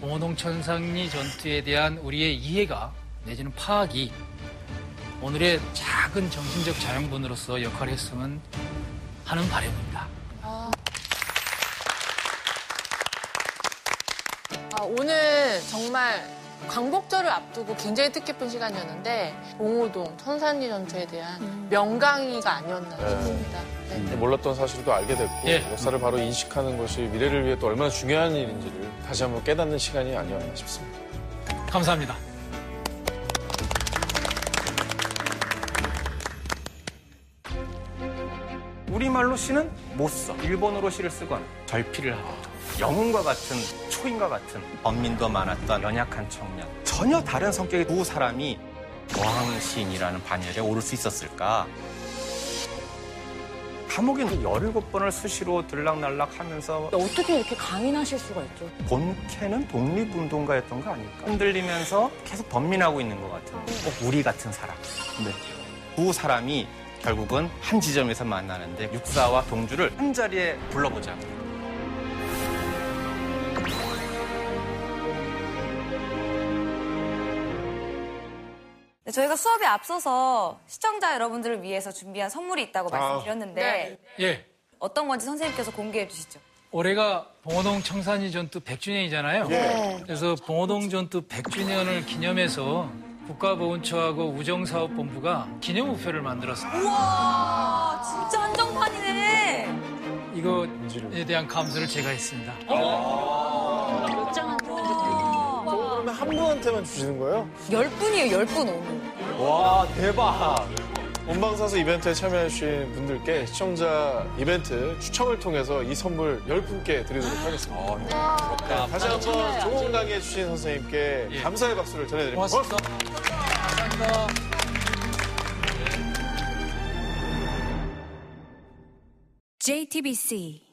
봉호동 천상리 전투에 대한 우리의 이해가 내지는 파악이 오늘의 작은 정신적 자양분으로서 역할을 했으면 하는 바람입니다. 아, 오늘 정말 광복절을 앞두고 굉장히 뜻깊은 시간이었는데 봉호동 천산리 전투에 대한 음. 명강의가 아니었나 네. 싶습니다. 네. 음. 몰랐던 사실도 알게 됐고 예. 역사를 바로 인식하는 것이 미래를 위해 또 얼마나 중요한 일인지를 다시 한번 깨닫는 시간이 아니었나 싶습니다. 감사합니다. 우리말로 시는 못 써. 일본어로 시를 쓰거나 절필을 하고 영웅과 같은 초인과 같은 언민도 많았던 연약한 청년. 전혀 다른 성격의 두 사람이 어항시인이라는 반열에 오를 수 있었을까? 감옥에 17번을 수시로 들락날락 하면서 어떻게 이렇게 강인하실 수가 있죠? 본캐는 독립운동가였던 거 아닐까? 흔들리면서 계속 번민하고 있는 것 같은 꼭 우리 같은 사람. 네. 두 사람이 결국은 한 지점에서 만나는데 육사와 동주를 한 자리에 불러보자. 저희가 수업에 앞서서 시청자 여러분들을 위해서 준비한 선물이 있다고 말씀드렸는데 예. 어떤 건지 선생님께서 공개해 주시죠. 올해가 봉오동 청산리 전투 100주년이잖아요. 네. 그래서 봉오동 전투 100주년을 기념해서 국가보훈처하고 우정사업본부가 기념 우표를 만들었습니다. 우와 진짜 한정판이네. 이거에 대한 감사를 제가 했습니다. 한 분한테만 주시는 거예요? 열 분이에요 열 분 오늘. 와 대박. 본방사수 이벤트에 참여해주신 분들께 시청자 이벤트 추첨을 통해서 이 선물 10분께 드리도록 하겠습니다. 네, 다시 한번 좋은 강의 해주신 선생님께 예. 감사의 박수를 전해드립니다. 고맙습니다. 감사합니다. JTBC